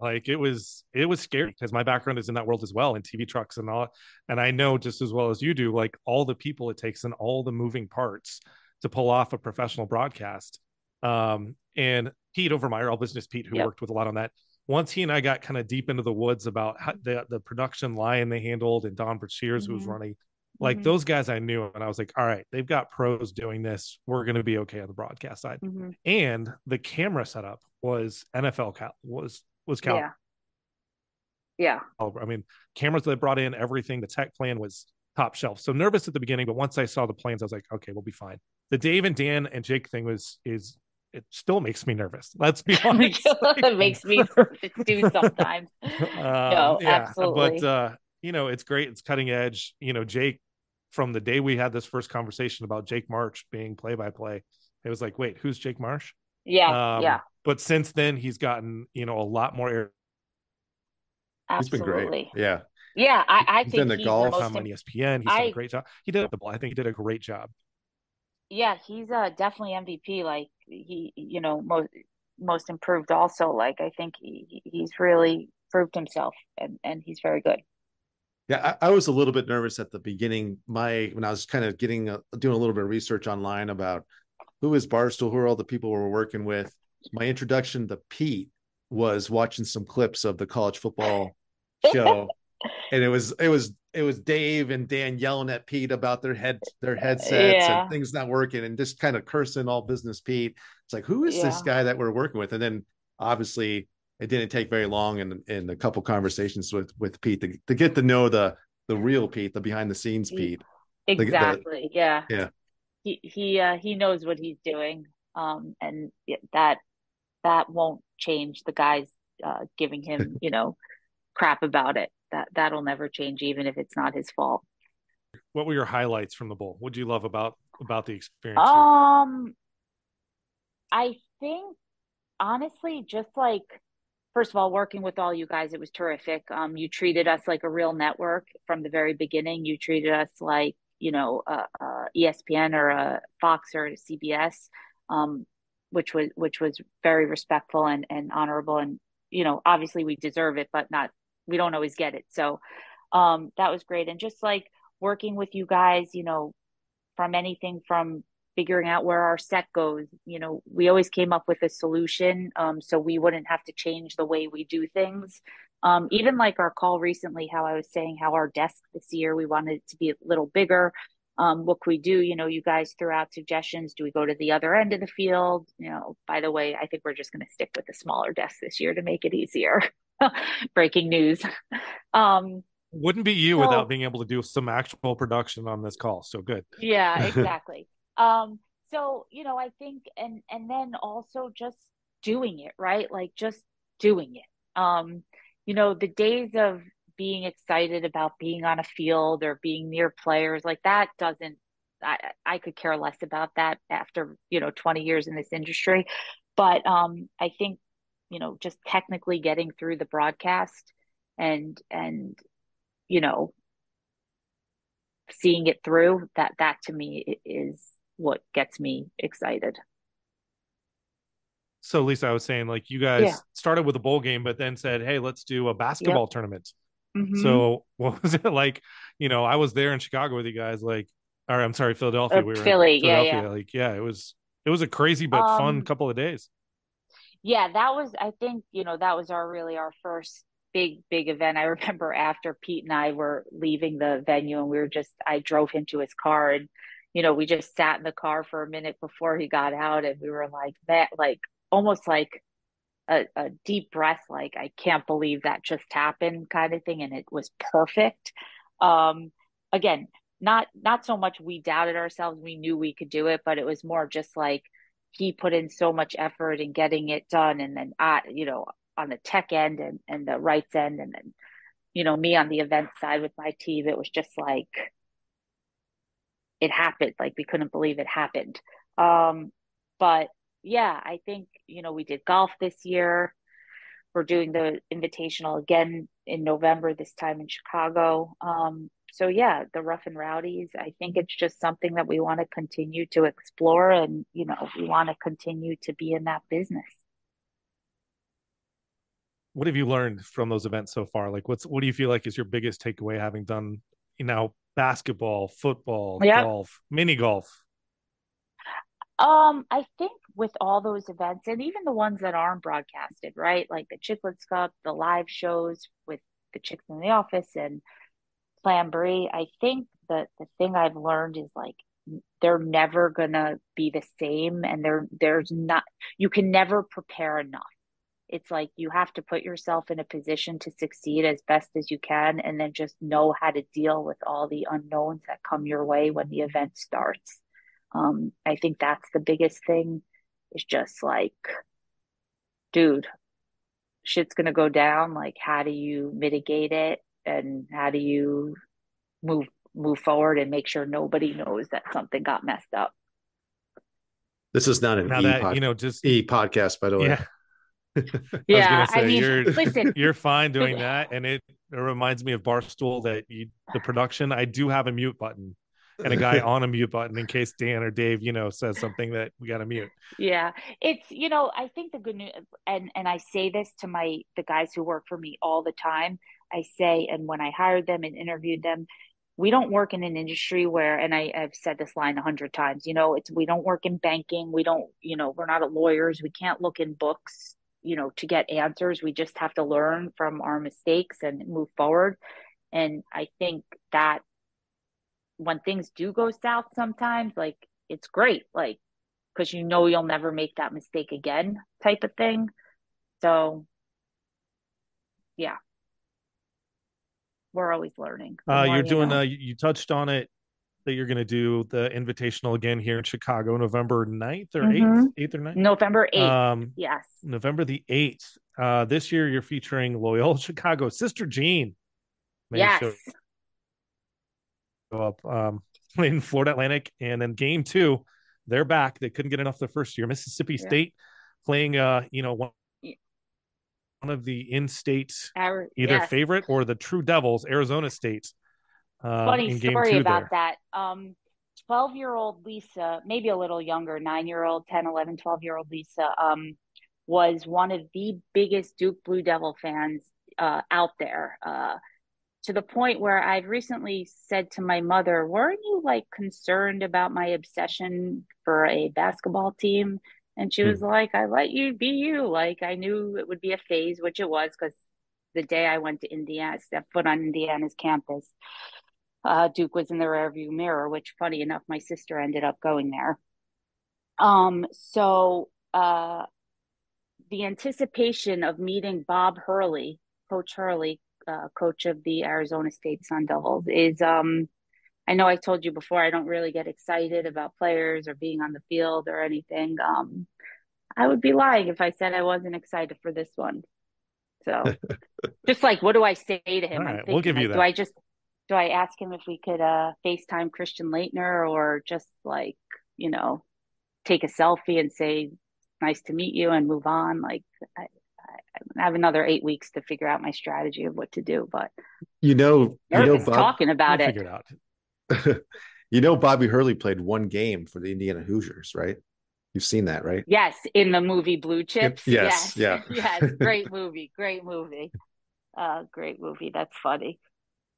like it was it was scary because my background is in that world as well in tv trucks and all and i know just as well as you do like all the people it takes and all the moving parts to pull off a professional broadcast um and pete overmeyer all business pete who yep. worked with a lot on that once he and I got kind of deep into the woods about how, the the production line they handled and Don Brashears mm-hmm. who was mm-hmm. running, like mm-hmm. those guys I knew, and I was like, all right, they've got pros doing this. We're going to be okay on the broadcast side. Mm-hmm. And the camera setup was NFL cal- was was cal- yeah. Yeah. I mean, cameras they brought in, everything. The tech plan was top shelf. So nervous at the beginning, but once I saw the plans, I was like, okay, we'll be fine. The Dave and Dan and Jake thing was is it still makes me nervous. Let's be honest. it makes me nervous too sometimes. Um, no, yeah, absolutely. But uh, you know, it's great. It's cutting edge. You know, Jake, from the day we had this first conversation about Jake Marsh being play by play, it was like, wait, who's Jake Marsh? Yeah, um, yeah. But since then, he's gotten you know a lot more air. Absolutely. He's been great. Yeah. Yeah, I, I he's think in the golf. on ESPN. He's I, done a great job. He did the ball. I think he did a great job. Yeah, he's uh, definitely MVP. Like he, you know, most most improved. Also, like I think he, he's really proved himself, and and he's very good. Yeah, I, I, was a little bit nervous at the beginning. My when I was kind of getting a, doing a little bit of research online about who is Barstool, who are all the people we're working with. My introduction to Pete was watching some clips of the college football show and it was it was it was Dave and Dan yelling at Pete about their head their headsets yeah. and things not working and just kind of cursing all business Pete. It's like who is yeah. this guy that we're working with? And then obviously it didn't take very long and in a couple conversations with with Pete to, to get to know the the real Pete, the behind the scenes Pete. Exactly. The, the, yeah. Yeah. He he uh, he knows what he's doing. Um and that that won't change the guys uh, giving him, you know, crap about it that that'll never change even if it's not his fault. What were your highlights from the bowl? What did you love about about the experience um i think honestly just like first of all working with all you guys it was terrific. Um you treated us like a real network from the very beginning. You treated us like you know uh, uh, espn or a fox or a cbs um which was which was very respectful and and honorable. And you know obviously we deserve it but not we don't always get it. So um, that was great. And just like working with you guys, you know, from anything from figuring out where our set goes, you know, we always came up with a solution um, so we wouldn't have to change the way we do things. Um, even like our call recently, how I was saying how our desk this year, we wanted it to be a little bigger. Um, what we do? You know, you guys threw out suggestions. Do we go to the other end of the field? You know, by the way, I think we're just going to stick with the smaller desk this year to make it easier. breaking news. Um, Wouldn't be you so, without being able to do some actual production on this call. So good. Yeah, exactly. um, so you know, I think, and and then also just doing it right, like just doing it. Um, you know, the days of being excited about being on a field or being near players like that doesn't I, I could care less about that after you know 20 years in this industry but um, i think you know just technically getting through the broadcast and and you know seeing it through that that to me is what gets me excited so lisa i was saying like you guys yeah. started with a bowl game but then said hey let's do a basketball yep. tournament mm-hmm. so what was it like you know i was there in chicago with you guys like or i'm sorry philadelphia uh, we were philly yeah, yeah like yeah it was it was a crazy but um, fun couple of days yeah, that was I think, you know, that was our really our first big big event. I remember after Pete and I were leaving the venue and we were just I drove him to his car and you know, we just sat in the car for a minute before he got out and we were like that like almost like a, a deep breath like I can't believe that just happened kind of thing and it was perfect. Um again, not not so much we doubted ourselves, we knew we could do it, but it was more just like he put in so much effort in getting it done and then I, you know, on the tech end and, and the rights end and then, you know, me on the event side with my team, it was just like it happened. Like we couldn't believe it happened. Um, but yeah, I think, you know, we did golf this year. We're doing the invitational again in November, this time in Chicago. Um, so yeah, the rough and rowdies, I think it's just something that we want to continue to explore and, you know, we want to continue to be in that business. What have you learned from those events so far? Like what's what do you feel like is your biggest takeaway having done, you know, basketball, football, yep. golf, mini golf? Um, I think with all those events and even the ones that aren't broadcasted, right? Like the Chiclets Cup, the live shows with the chicks in the office and Plan Bri, I think that the thing I've learned is like they're never gonna be the same and there there's not you can never prepare enough. It's like you have to put yourself in a position to succeed as best as you can and then just know how to deal with all the unknowns that come your way when the event starts. Um, i think that's the biggest thing is just like dude shit's gonna go down. Like how do you mitigate it and how do you move move forward and make sure nobody knows that something got messed up? This is not an now e that pod- you know just e podcast by the way. Yeah. Yeah I, I, mean you're, listen. you're fine doing that and it, it reminds me of barstool that you, the production. I do have a mute button and a guy on a mute button in case dan or dave you know says something that we got to mute. Yeah it's you know i think the good news and and i say this to my the guys who work for me all the time. I say and when i hired them and interviewed them we don't work in an industry where and I, have said this line a hundred times you know it's we don't work in banking. We don't you know we're not lawyers. We can't look in books you know to get answers. We just have to learn from our mistakes and move forward. And i think that when things do go south sometimes like it's great like because you know you'll never make that mistake again type of thing so yeah we're always learning uh, you're doing you, know. uh, you touched on it that you're going to do the invitational again here in Chicago, November 9th or mm-hmm. 8th, 8th or 9th? November 8th. Um, yes. November the 8th. Uh, this year you're featuring loyal Chicago, Sister Jean. Yes. Go up um, in Florida Atlantic. And then game two, they're back. They couldn't get enough the first year. Mississippi yeah. State playing, uh, you know, one, one of the in-state Our, either yes. favorite or the True Devils, Arizona State. Uh, Funny story about there. that. Um, 12 year old Lisa, maybe a little younger, nine year old, 10, 11, 12 year old Lisa, um, was one of the biggest Duke Blue Devil fans uh, out there. Uh, to the point where I've recently said to my mother, weren't you like concerned about my obsession for a basketball team? And she was hmm. like, I let you be you. Like, I knew it would be a phase, which it was because the day I went to Indiana, stepped foot on Indiana's campus, uh, Duke was in the rearview mirror, which funny enough, my sister ended up going there. Um, so uh, the anticipation of meeting Bob Hurley, Coach Hurley, uh, coach of the Arizona State Sun Devils, is um, I know I told you before I don't really get excited about players or being on the field or anything. Um, I would be lying if I said I wasn't excited for this one. So, just like, what do I say to him? Right, thinking, we'll give you like, that. Do I just do I ask him if we could uh, FaceTime Christian Laettner or just like, you know, take a selfie and say, nice to meet you and move on? Like, I, I have another eight weeks to figure out my strategy of what to do, but you know, you know, Bob, talking about we'll it. Figure it out. you know, Bobby Hurley played one game for the Indiana Hoosiers, right? You've seen that, right? Yes, in the movie Blue Chips. Yes, yes. yeah, yes. Great movie, great movie, uh, great movie. That's funny.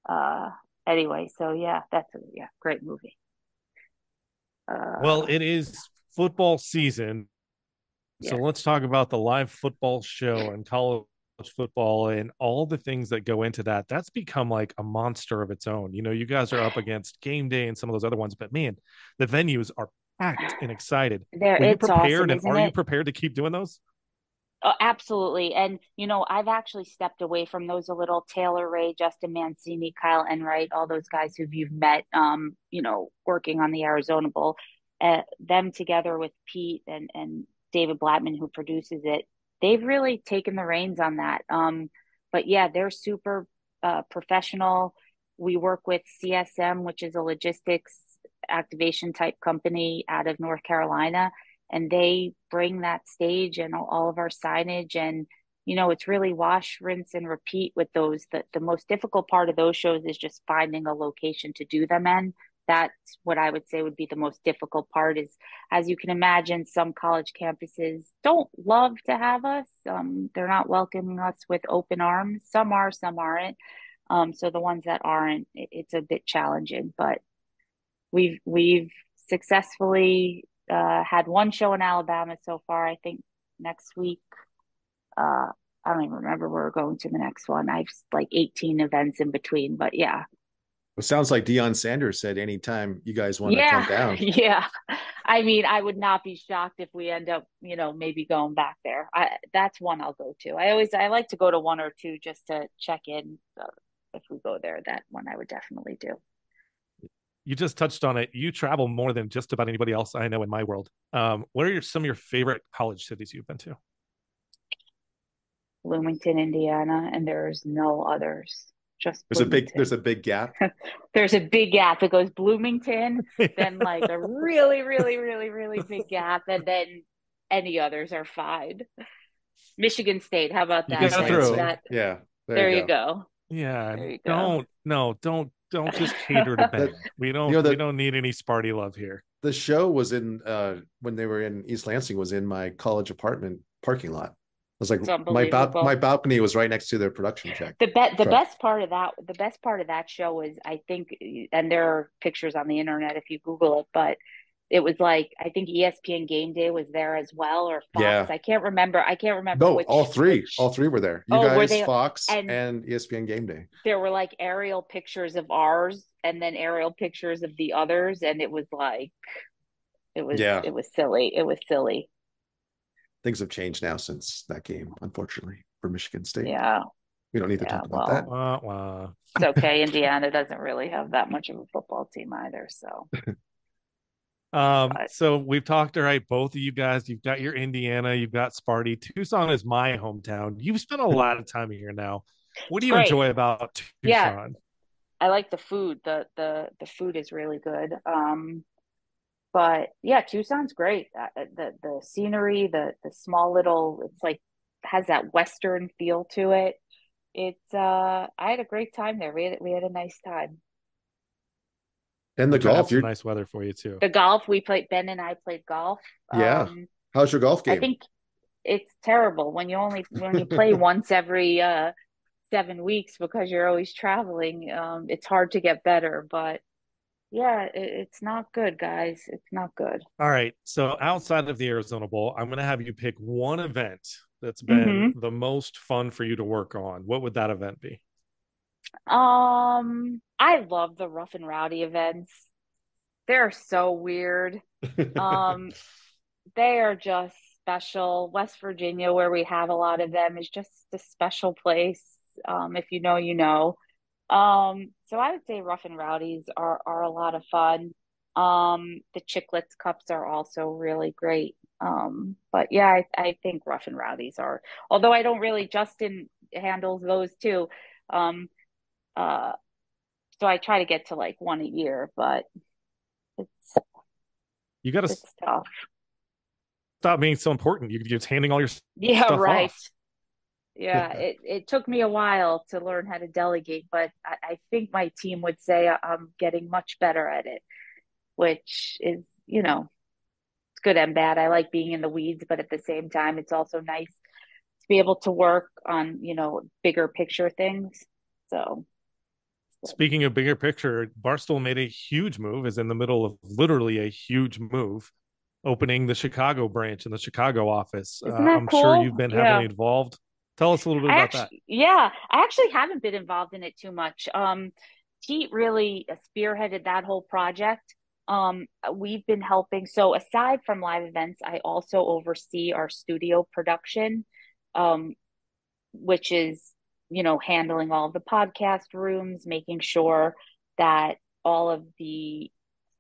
Uh, anyway, so yeah, that's a yeah, great movie. Uh, well, it is football season, yes. so let's talk about the live football show and college football and all the things that go into that. That's become like a monster of its own. You know, you guys are up against game day and some of those other ones, but man, the venues are packed and excited. There, are you prepared awesome, and are it? you prepared to keep doing those? Oh, absolutely. And, you know, I've actually stepped away from those a little. Taylor Ray, Justin Mancini, Kyle Enright, all those guys who you've met, um, you know, working on the Arizona Bowl, uh, them together with Pete and, and David Blattman, who produces it, they've really taken the reins on that. Um, but yeah, they're super uh, professional. We work with CSM, which is a logistics activation type company out of North Carolina and they bring that stage and all of our signage and you know it's really wash rinse and repeat with those the, the most difficult part of those shows is just finding a location to do them in that's what i would say would be the most difficult part is as you can imagine some college campuses don't love to have us um, they're not welcoming us with open arms some are some aren't um, so the ones that aren't it, it's a bit challenging but we've we've successfully uh, had one show in Alabama so far. I think next week, uh, I don't even remember where we're going to the next one. I've like 18 events in between, but yeah. It sounds like Deion Sanders said anytime you guys want yeah, to come down. Yeah. I mean, I would not be shocked if we end up, you know, maybe going back there. I that's one I'll go to. I always I like to go to one or two just to check in. So if we go there, that one I would definitely do. You just touched on it. You travel more than just about anybody else I know in my world. Um, what are your, some of your favorite college cities you've been to? Bloomington, Indiana, and there's no others. Just there's a big there's a big gap. there's a big gap. It goes Bloomington, then like a really, really, really, really big gap, and then any others are fine. Michigan State, how about that? You got through. That, yeah. There, there you, go. go. Yeah. You don't go. no, don't don't just cater to Ben. we don't you know, the, we don't need any Sparty love here. The show was in uh when they were in East Lansing was in my college apartment parking lot was like my ba- my balcony was right next to their production check. The be- the best part of that the best part of that show was I think and there are pictures on the internet if you Google it, but it was like I think ESPN Game Day was there as well or Fox. Yeah. I can't remember. I can't remember. No, which, all three. Which... All three were there. You oh, guys, they... Fox, and, and ESPN Game Day. There were like aerial pictures of ours and then aerial pictures of the others, and it was like it was yeah. it was silly. It was silly things have changed now since that game, unfortunately, for Michigan State. Yeah. We don't need to yeah, talk about well, that. Wah, wah. It's okay. Indiana doesn't really have that much of a football team either. So Um, but, so we've talked, all right, both of you guys, you've got your Indiana, you've got Sparty. Tucson is my hometown. You've spent a lot of time here now. What do you great. enjoy about Tucson? Yeah, I like the food. The the the food is really good. Um, but yeah, Tucson's great. Uh, uh, the the scenery, the the small little, it's like has that western feel to it. It's uh, I had a great time there. We had we had a nice time. And the golf, you're nice weather for you too. The golf we played. Ben and I played golf. Yeah. Um, How's your golf game? I think it's terrible when you only when you play once every uh seven weeks because you're always traveling. Um, it's hard to get better, but yeah, it, it's not good, guys. It's not good. All right. So outside of the Arizona Bowl, I'm going to have you pick one event that's been mm-hmm. the most fun for you to work on. What would that event be? Um, I love the rough and rowdy events. They're so weird. um, they are just special. West Virginia, where we have a lot of them, is just a special place. Um, if you know, you know. Um, so I would say Rough and Rowdies are are a lot of fun. Um, the Chiclets Cups are also really great. Um, but yeah, I, I think Rough and Rowdies are. Although I don't really, Justin handles those too. Um, uh, so I try to get to like one a year, but it's you got to. Stop being so important. You, you're handing all your yeah, right. Off yeah it, it took me a while to learn how to delegate but I, I, think my team would say i'm getting much better at it which is you know it's good and bad. I like being in the weeds but at the same time it's also nice to be able to work on you know bigger picture things. So speaking of bigger picture barstool made a huge move is in the middle of literally a huge move opening the chicago branch in the chicago office. Uh, i'm cool? sure you've been heavily yeah. involved Tell us a little bit I about actually, that. Yeah, I actually haven't been involved in it too much. Um, Pete really spearheaded that whole project. Um, we've been helping. So aside from live events, I also oversee our studio production, um, which is you know handling all the podcast rooms, making sure that all of the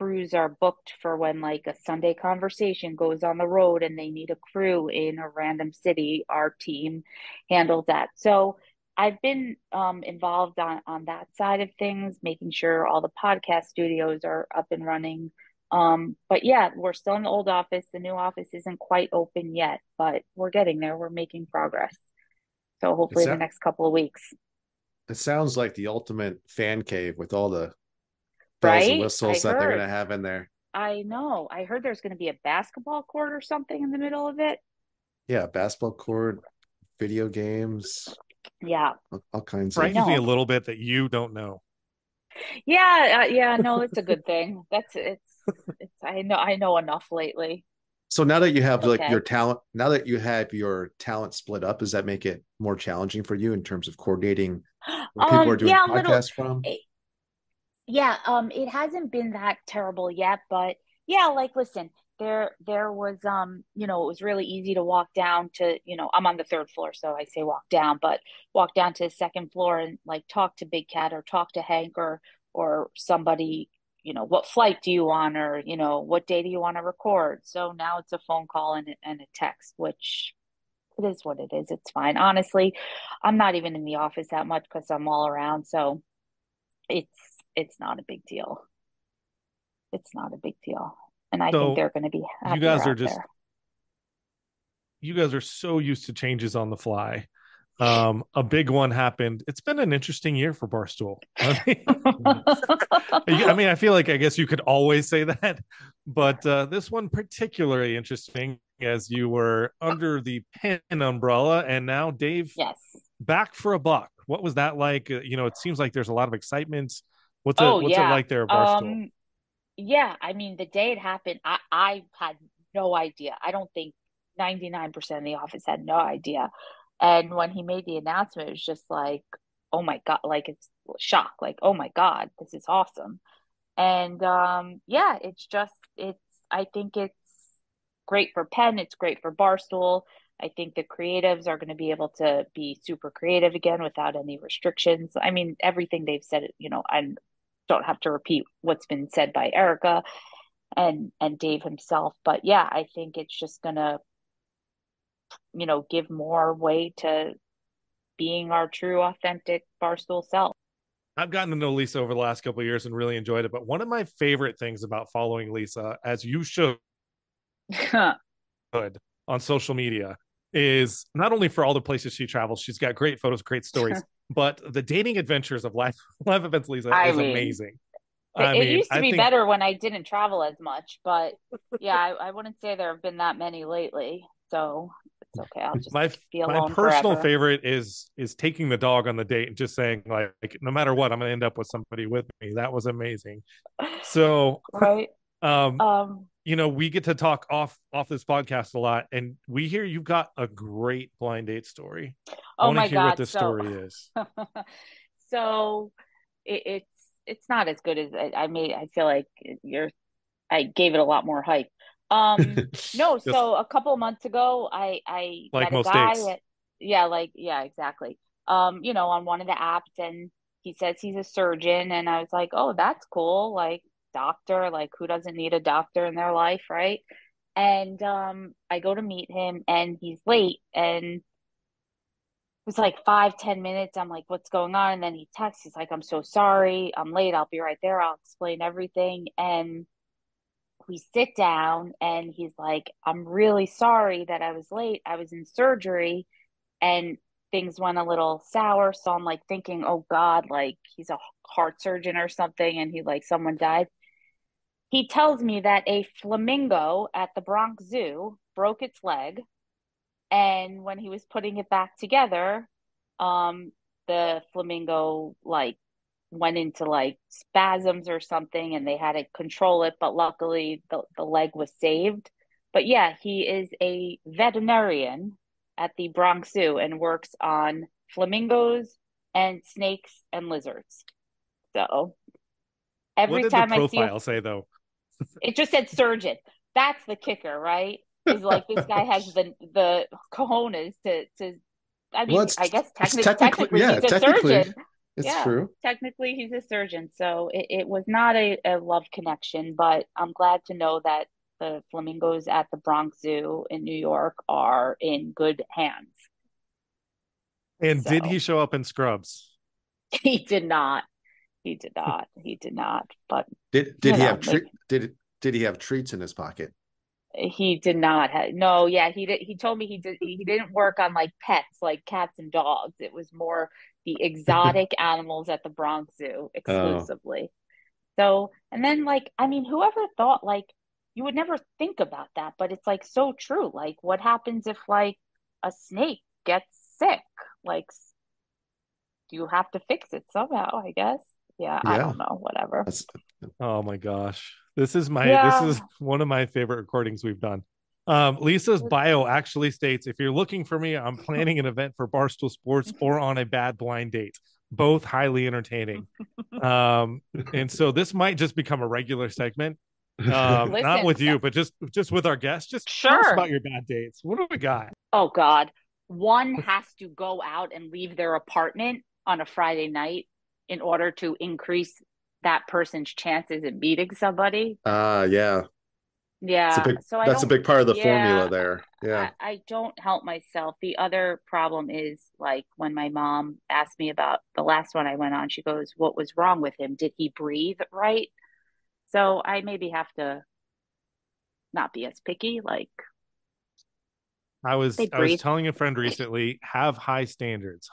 crews are booked for when like a Sunday conversation goes on the road and they need a crew in a random city, our team handles that. So I've been um, involved on, on that side of things, making sure all the podcast studios are up and running. Um, but yeah, we're still in the old office. The new office isn't quite open yet, but we're getting there. We're making progress. So hopefully, the next couple of weeks. It sounds like the ultimate fan cave with all the bells right? and whistles I that heard. they're going to have in there. I know. I heard there's going to be a basketball court or something in the middle of it. Yeah, basketball court, video games. Yeah, all, all kinds. Frighten me a little bit that you don't know. Yeah, uh, yeah, no, it's a good thing. That's it's it's I know I know enough lately. So now that you have like your talent, now that you have your talent split up, does that make it more challenging for you in terms of coordinating where people are Um, doing yeah, a little. podcasts from? Yeah, um, it hasn't been that terrible yet, but yeah, like listen, there there was um, you know, it was really easy to walk down to, you know, I'm on the third floor, so I say walk down, but walk down to the second floor and like talk to Big Cat or talk to Hank or or somebody, you know, what flight do you want or, you know, what day do you want to record? So now it's a phone call and and a text, which it is what it is. It's fine. Honestly, I'm not even in the office that much because I'm all around, so it's it's not a big deal. It's not a big deal. And I think they're going to be you guys are just there. you guys are so used to changes on the fly. Um, a big one happened. It's been an interesting year for Barstool. I mean, I mean, I feel like I guess you could always say that, but uh, this one particularly interesting as you were under the Penn umbrella, and now Dave Yes. back for a buck. What was that like? Uh, you know, it seems like there's a lot of excitement. What's it Oh, What's it like there at Barstool? Um, yeah, I mean, the day it happened, I, I had no idea. I don't think 99% of the office had no idea. And when he made the announcement, it was just like, oh my God, like it's shock, like, oh my God, this is awesome. And um, yeah, it's just, it's, I think it's great for Penn, it's great for Barstool. I think the creatives are going to be able to be super creative again without any restrictions. I mean, everything they've said, you know, I don't have to repeat what's been said by Erika and and Dave himself, but yeah, I think it's just going to, you know, give more way to being our true, authentic Barstool self. I've gotten to know Lisa over the last couple of years and really enjoyed it. But one of my favorite things about following Lisa, as you should on social media, is not only for all the places she travels, she's got great photos, great stories, but the dating adventures of Life live events Lisa I is mean, amazing. It, I it mean, used to I be think better when I didn't travel as much, but yeah, I, I wouldn't say there have been that many lately. So it's okay. I'll just my my personal forever. favorite is is taking the dog on the date and just saying like, like no matter what, I'm gonna end up with somebody with me. That was amazing. So Right. um Um, you know, we get to talk off off this podcast a lot, and we hear you've got a great blind date story. Oh to my hear what the So, story is. so it, it's it's not as good as I, I made. I feel like you're. I gave it a lot more hype. Um, no. Just So a couple of months ago, I I like met a most guy. dates. At, yeah, like yeah, exactly. Um, you know, on one of the apps, and he says he's a surgeon, and I was like, oh, that's cool. Like doctor, like who doesn't need a doctor in their life, right? And um, I go to meet him, and he's late, and it was like five, ten minutes. I'm like, what's going on? And then he texts, he's like, I'm so sorry. I'm late. I'll be right there. I'll explain everything. And we sit down and he's like, I'm really sorry that I was late. I was in surgery and things went a little sour. So I'm like thinking, oh God, like he's a heart surgeon or something. And he like, someone died. He tells me that a flamingo at the Bronx Zoo broke its leg and when he was putting it back together um the flamingo like went into like spasms or something and they had to control it but luckily the, the leg was saved but yeah he is a veterinarian at the Bronx Zoo and works on flamingos and snakes and lizards so every time I see a say though? It just said surgeon. That's the kicker, right? Is like this guy has the the cojones to to. I mean, Well, I guess it's technic- technically- technically, yeah, he's a technically. surgeon. It's Yeah. true. Technically, he's a surgeon. So it, it was not a, a love connection, but I'm glad to know that the flamingos at the Bronx Zoo in New York are in good hands. And did he show up in scrubs? He did not. He did not. He did not. But Did did he know, have like- Did did he have treats in his pocket? He did not have no, yeah, he did he told me he did he didn't work on like pets like cats and dogs. It was more the exotic animals at the Bronx Zoo oh. exclusively. So, and then like I mean, whoever thought like you would never think about that, but it's like so true. Like what happens if like a snake gets sick? Like you have to fix it somehow, I guess. Yeah, I don't know, whatever. That's Oh my gosh. This is my Yeah. this is one of my favorite recordings we've done. Um, Lisa's bio actually states if you're looking for me, I'm planning an event for Barstool Sports or on a bad blind date. Both highly entertaining. Um, and so this might just become a regular segment. Um, not with you, but just just with our guests. Just tell us Sure. about your bad dates. What do we got? Oh God. One has to go out and leave their apartment on a Friday night in order to increase that person's chances of meeting somebody. ah yeah. Yeah. It's a big, so I that's a big part of the yeah, formula there. Yeah. I, I don't help myself. The other problem is like when my mom asked me about the last one I went on, she goes, What was wrong with him? Did he breathe right? So I maybe have to not be as picky. Like, I was I was telling a friend recently, have high standards.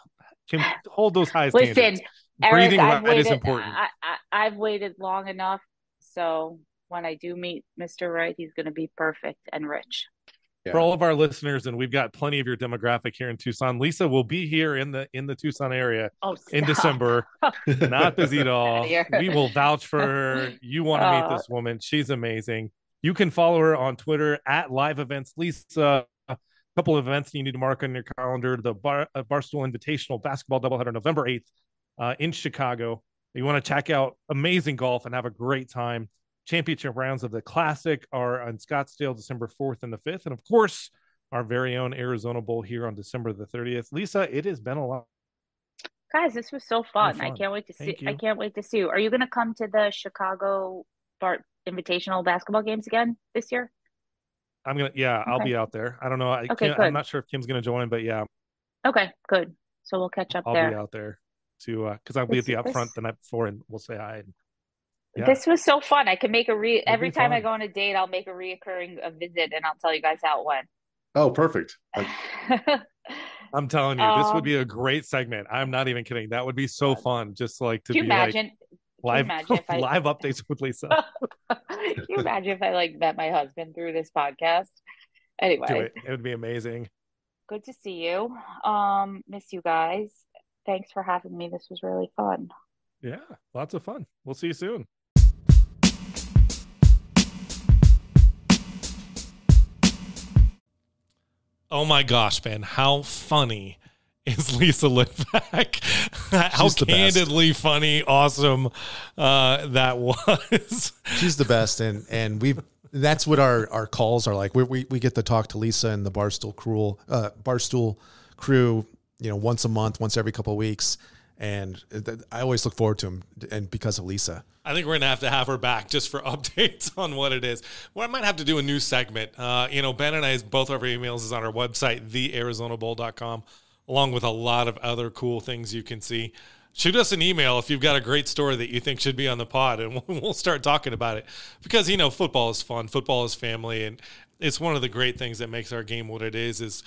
Can hold those high listen, standards. Eric, Breathing I've right is waited, important. I, I, I've waited long enough. So when I do meet Mr. Wright, he's going to be perfect and rich. Yeah. for all of our listeners, and we've got plenty of your demographic here in Tucson. Lisa will be here in the in the Tucson area Oh, in. December. Not busy at all. We will vouch for her. You want to meet Uh, this woman? She's amazing. You can follow her on Twitter at Live Events Lisa. A couple of events you need to mark on your calendar: the Bar, uh, Barstool Invitational basketball doubleheader November eighth uh, in Chicago. You want to check out amazing golf and have a great time. Championship rounds of the Classic are on Scottsdale December 4th and the 5th. And of course, our very own Arizona Bowl here on December the 30th. Lisa, it has been a lot. Guys, this was so fun. I fun. can't wait to see. Thank I can't wait to see you. Are you going to come to the Chicago Bart Invitational basketball games again this year? I'm going to, yeah, I'll be out there. I don't know. I Okay, can't, I'm not sure if Kim's going to join, but yeah, Okay, good. So we'll catch up I'll be there. out there to, uh, cause I'll be at the This- upfront this- the night before and we'll say hi. Yeah. This was so fun. I can make a re It'll every be time I go on a date, I'll make a reoccurring a visit and I'll tell you guys how it went. Oh, perfect. I- I'm telling you, this would Um, be a great segment. I'm not even kidding. That would be so fun. Just like to Can you be like imagine? live, imagine if I- live updates with Lisa. Can you imagine if I like met my husband through this podcast? Do Anyway, it. It would be amazing. good to see you. Um, miss you guys. Thanks for having me. This was really fun. Yeah. Lots of fun. We'll see you soon. Oh my gosh, man. How funny is Lisa Litvack? How She's the best. candidly funny, awesome uh, that was. She's the best, and and we've that's what our our calls are like. We we, we get to talk to Lisa and the Barstool crew, uh, Barstool crew, you know, once a month, once every couple of weeks, and I always look forward to them, and because of Lisa. I think we're gonna have to have her back just for updates on what it is. Well, I might have to do a new segment. Uh, you know, Ben and I, both of our emails is on our website, thearizonabowl.com, along with a lot of other cool things you can see. Shoot us an email if you've got a great story that you think should be on the pod, and we'll, we'll start talking about it. Because you know, football is fun, football is family, and it's one of the great things that makes our game what it is. Is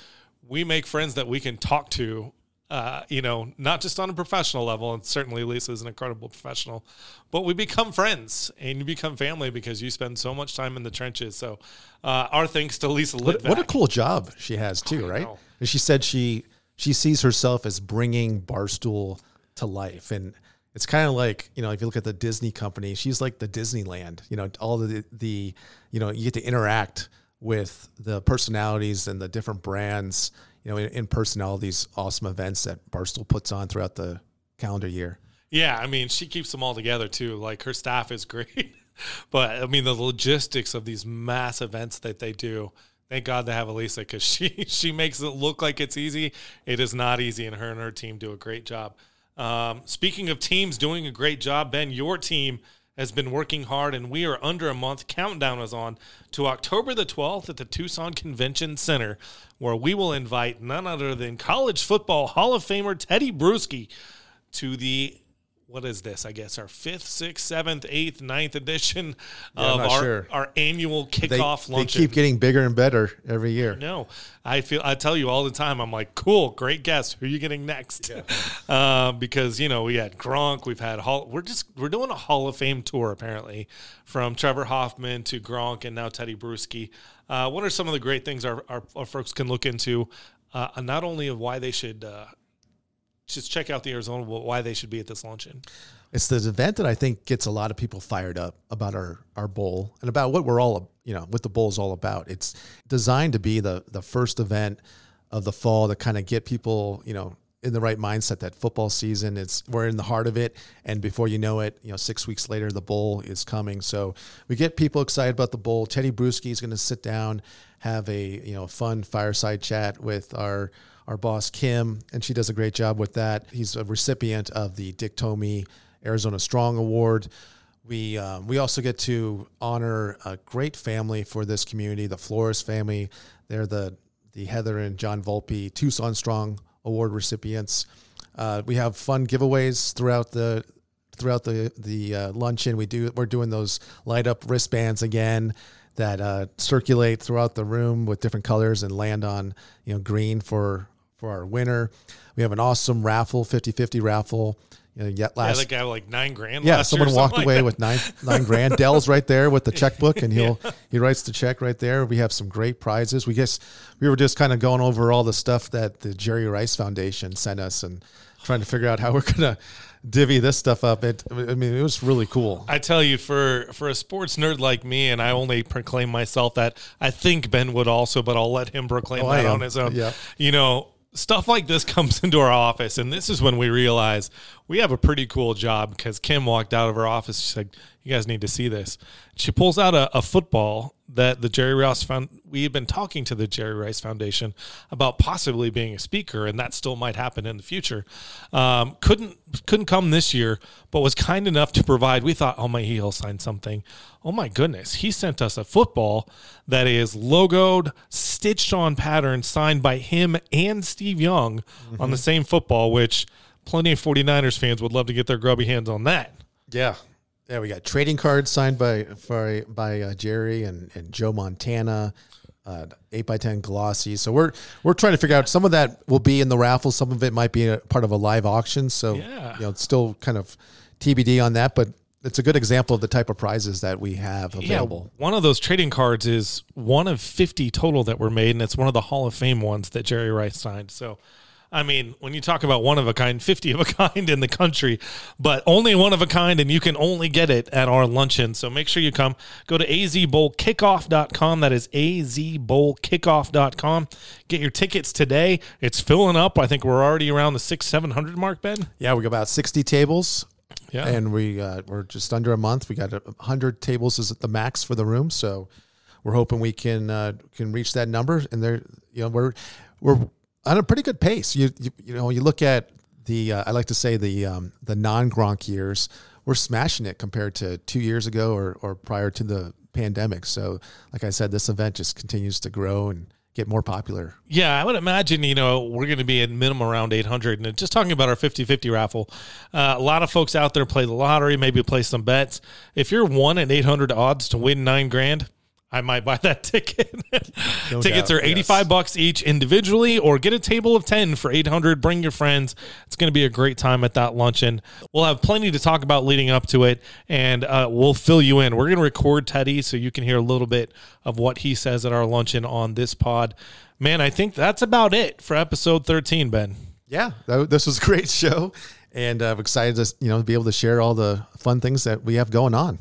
we make friends that we can talk to uh, you know, not just on a professional level, and certainly Lisa is an incredible professional, but we become friends and you become family because you spend so much time in the trenches. So, uh, our thanks to Lisa What, what a cool job she has too, I right? know. And she said she she sees herself as bringing Barstool to life, and it's kind of like you know if you look at the Disney company, she's like the Disneyland. You know, all the the you know you get to interact with the personalities and the different brands. You know, in, in person, all these awesome events that Barstool puts on throughout the calendar year. Yeah, I mean, she keeps them all together too. Like her staff is great, but I mean, the logistics of these mass events that they do. Thank God they have Elisa because she she makes it look like it's easy. It is not easy, and her and her team do a great job. Um, speaking of teams doing a great job, Ben, your team has been working hard, and we are under a month. Countdown is on to October the 12th at the Tucson Convention Center, where we will invite none other than college football Hall of Famer Tedy Bruschi to the what is this? I guess our fifth, sixth, seventh, eighth, ninth edition Yeah, of our, sure. our annual They, kickoff they luncheon. keep getting bigger and better every year. No, I feel I tell you all the time. I'm like, cool, great guest. Who are you getting next? uh, because you know we had Gronk, we've had Hall. We're just we're doing a Hall of Fame tour apparently, from Trevor Hoffman to Gronk and now Tedy Bruschi. Uh, what are some of the great things our our, our folks can look into? Uh, not only of why they should uh, just check out the Arizona, why they should be at this luncheon. It's the event that I think gets a lot of people fired up about our our bowl and about what we're all you know what the bowl is all about. It's designed to be the the first event of the fall to kind of get people you know in the right mindset that football season it's we're in the heart of it and before you know it you know six weeks later the bowl is coming so we get people excited about the bowl tedy bruschi is going to sit down have a you know fun fireside chat with our our boss kim and she does a great job with that he's a recipient of the dick tomey arizona strong award we um, we also get to honor a great family for this community the flores family they're the the heather and john volpe tucson strong award recipients. Uh, we have fun giveaways throughout the throughout the the uh, luncheon. We do we're doing those light up wristbands again that uh, circulate throughout the room with different colors and land on you know green for for our winner. We have an awesome raffle, 50-50 raffle. You know, yet last yeah, the guy like nine grand. yeah, last year someone walked away with nine nine grand. Del's right there with the checkbook, and he'll he writes the check right there. We have some great prizes. We guess we were just kind of going over all the stuff that the Jerry Rice Foundation sent us and trying to figure out how we're gonna divvy this stuff up. It I mean it was really cool. I tell you, for for a sports nerd like me, and I only proclaim myself that I think Ben would also, but I'll let him proclaim Oh, that on his own. Yeah. You know, stuff like this comes into our office, and this is when we realize we have a pretty cool job because Kim walked out of her office. She's like, "You guys need to see this." She pulls out a, a football that the Jerry Rice found. We had been talking to the Jerry Rice Foundation about possibly being a speaker, and that still might happen in the future. Um, couldn't couldn't come this year, but was kind enough to provide. We thought, oh my, he'll sign something. Oh my goodness, he sent us a football that is logoed, stitched on pattern, signed by him and Steve Young on the same football, which plenty of 49ers fans would love to get their grubby hands on that. Yeah. Yeah, we got trading cards signed by by, by uh, Jerry and, and Joe Montana, uh, eight by ten glossy. So we're we're trying to figure out some of that will be in the raffle. Some of it might be a part of a live auction. So Yeah. you know, it's still kind of TBD on that, but it's a good example of the type of prizes that we have available. Yeah, one of those trading cards is one of 50 total that were made, and it's one of the Hall of Fame ones that Jerry Rice signed. So, I mean, when you talk about one of a kind, 50 of a kind in the country, but only one of a kind, and you can only get it at our luncheon. So make sure you come. Go to azbowlkickoff.com. That is azbowlkickoff.com. Get your tickets today. It's filling up. I think we're already around the six, 700 mark, Ben. Yeah, we got about sixty tables. Yeah. and we uh, we're just under a month. We got a hundred tables is the max for the room, so we're hoping we can uh, can reach that number. And there, you know, we're we're on a pretty good pace. You you, you know, you look at the uh, I like to say the um, the non Gronk years, we're smashing it compared to two years ago or or prior to the pandemic. So, like I said, this event just continues to grow and get more popular. Yeah, I would imagine, you know, we're going to be at minimum around 800. And just talking about our 50 50 raffle, uh, a lot of folks out there play the lottery, maybe play some bets. If you're one in 800 odds to win nine grand, I might buy that ticket. Tickets doubt, are 85 yes. bucks each individually or get a table of 10 for 800. Bring your friends. It's going to be a great time at that luncheon. We'll have plenty to talk about leading up to it and uh, we'll fill you in. We're going to record Tedy so you can hear a little bit of what he says at our luncheon on this pod. Man, I think that's about it for episode 13, Ben. Yeah, that, this was a great show, and uh, I'm excited to you know be able to share all the fun things that we have going on.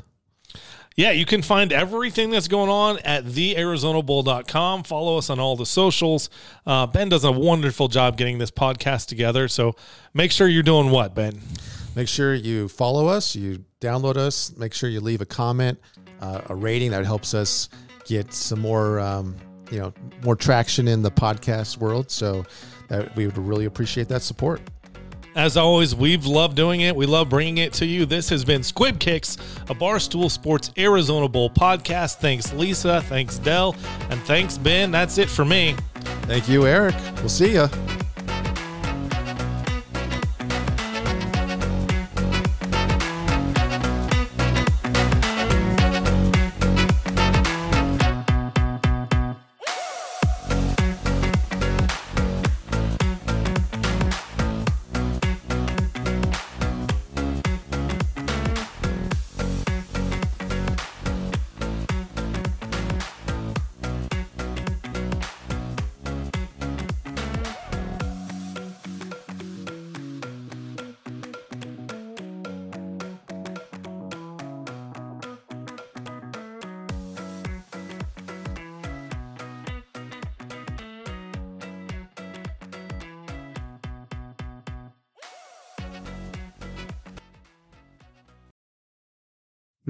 Yeah, you can find everything that's going on at thearizonabowl.com. Follow us on all the socials. Uh, ben does a wonderful job getting this podcast together. So make sure you're doing what, Ben? Make sure you follow us, you download us. Make sure you leave a comment, uh, a rating that helps us get some more um, you know more traction in the podcast world. So that we would really appreciate that support. As always, we've loved doing it. We love bringing it to you. This has been Squib Kicks, a Barstool Sports Arizona Bowl podcast. Thanks, Lisa. Thanks, Del. And thanks, Ben. That's it for me. Thank you, Eric. We'll see you.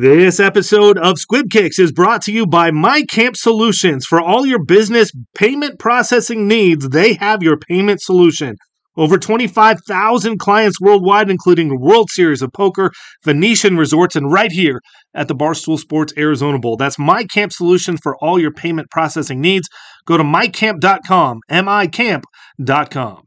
This episode of Squib Kicks is brought to you by MiCamp Solutions. For all your business payment processing needs, they have your payment solution. Over 25,000 clients worldwide, including World Series of Poker, Venetian Resorts, and right here at the Barstool Sports Arizona Bowl. That's MiCamp Solutions for all your payment processing needs. Go to micamp.com, M-I-Camp.com.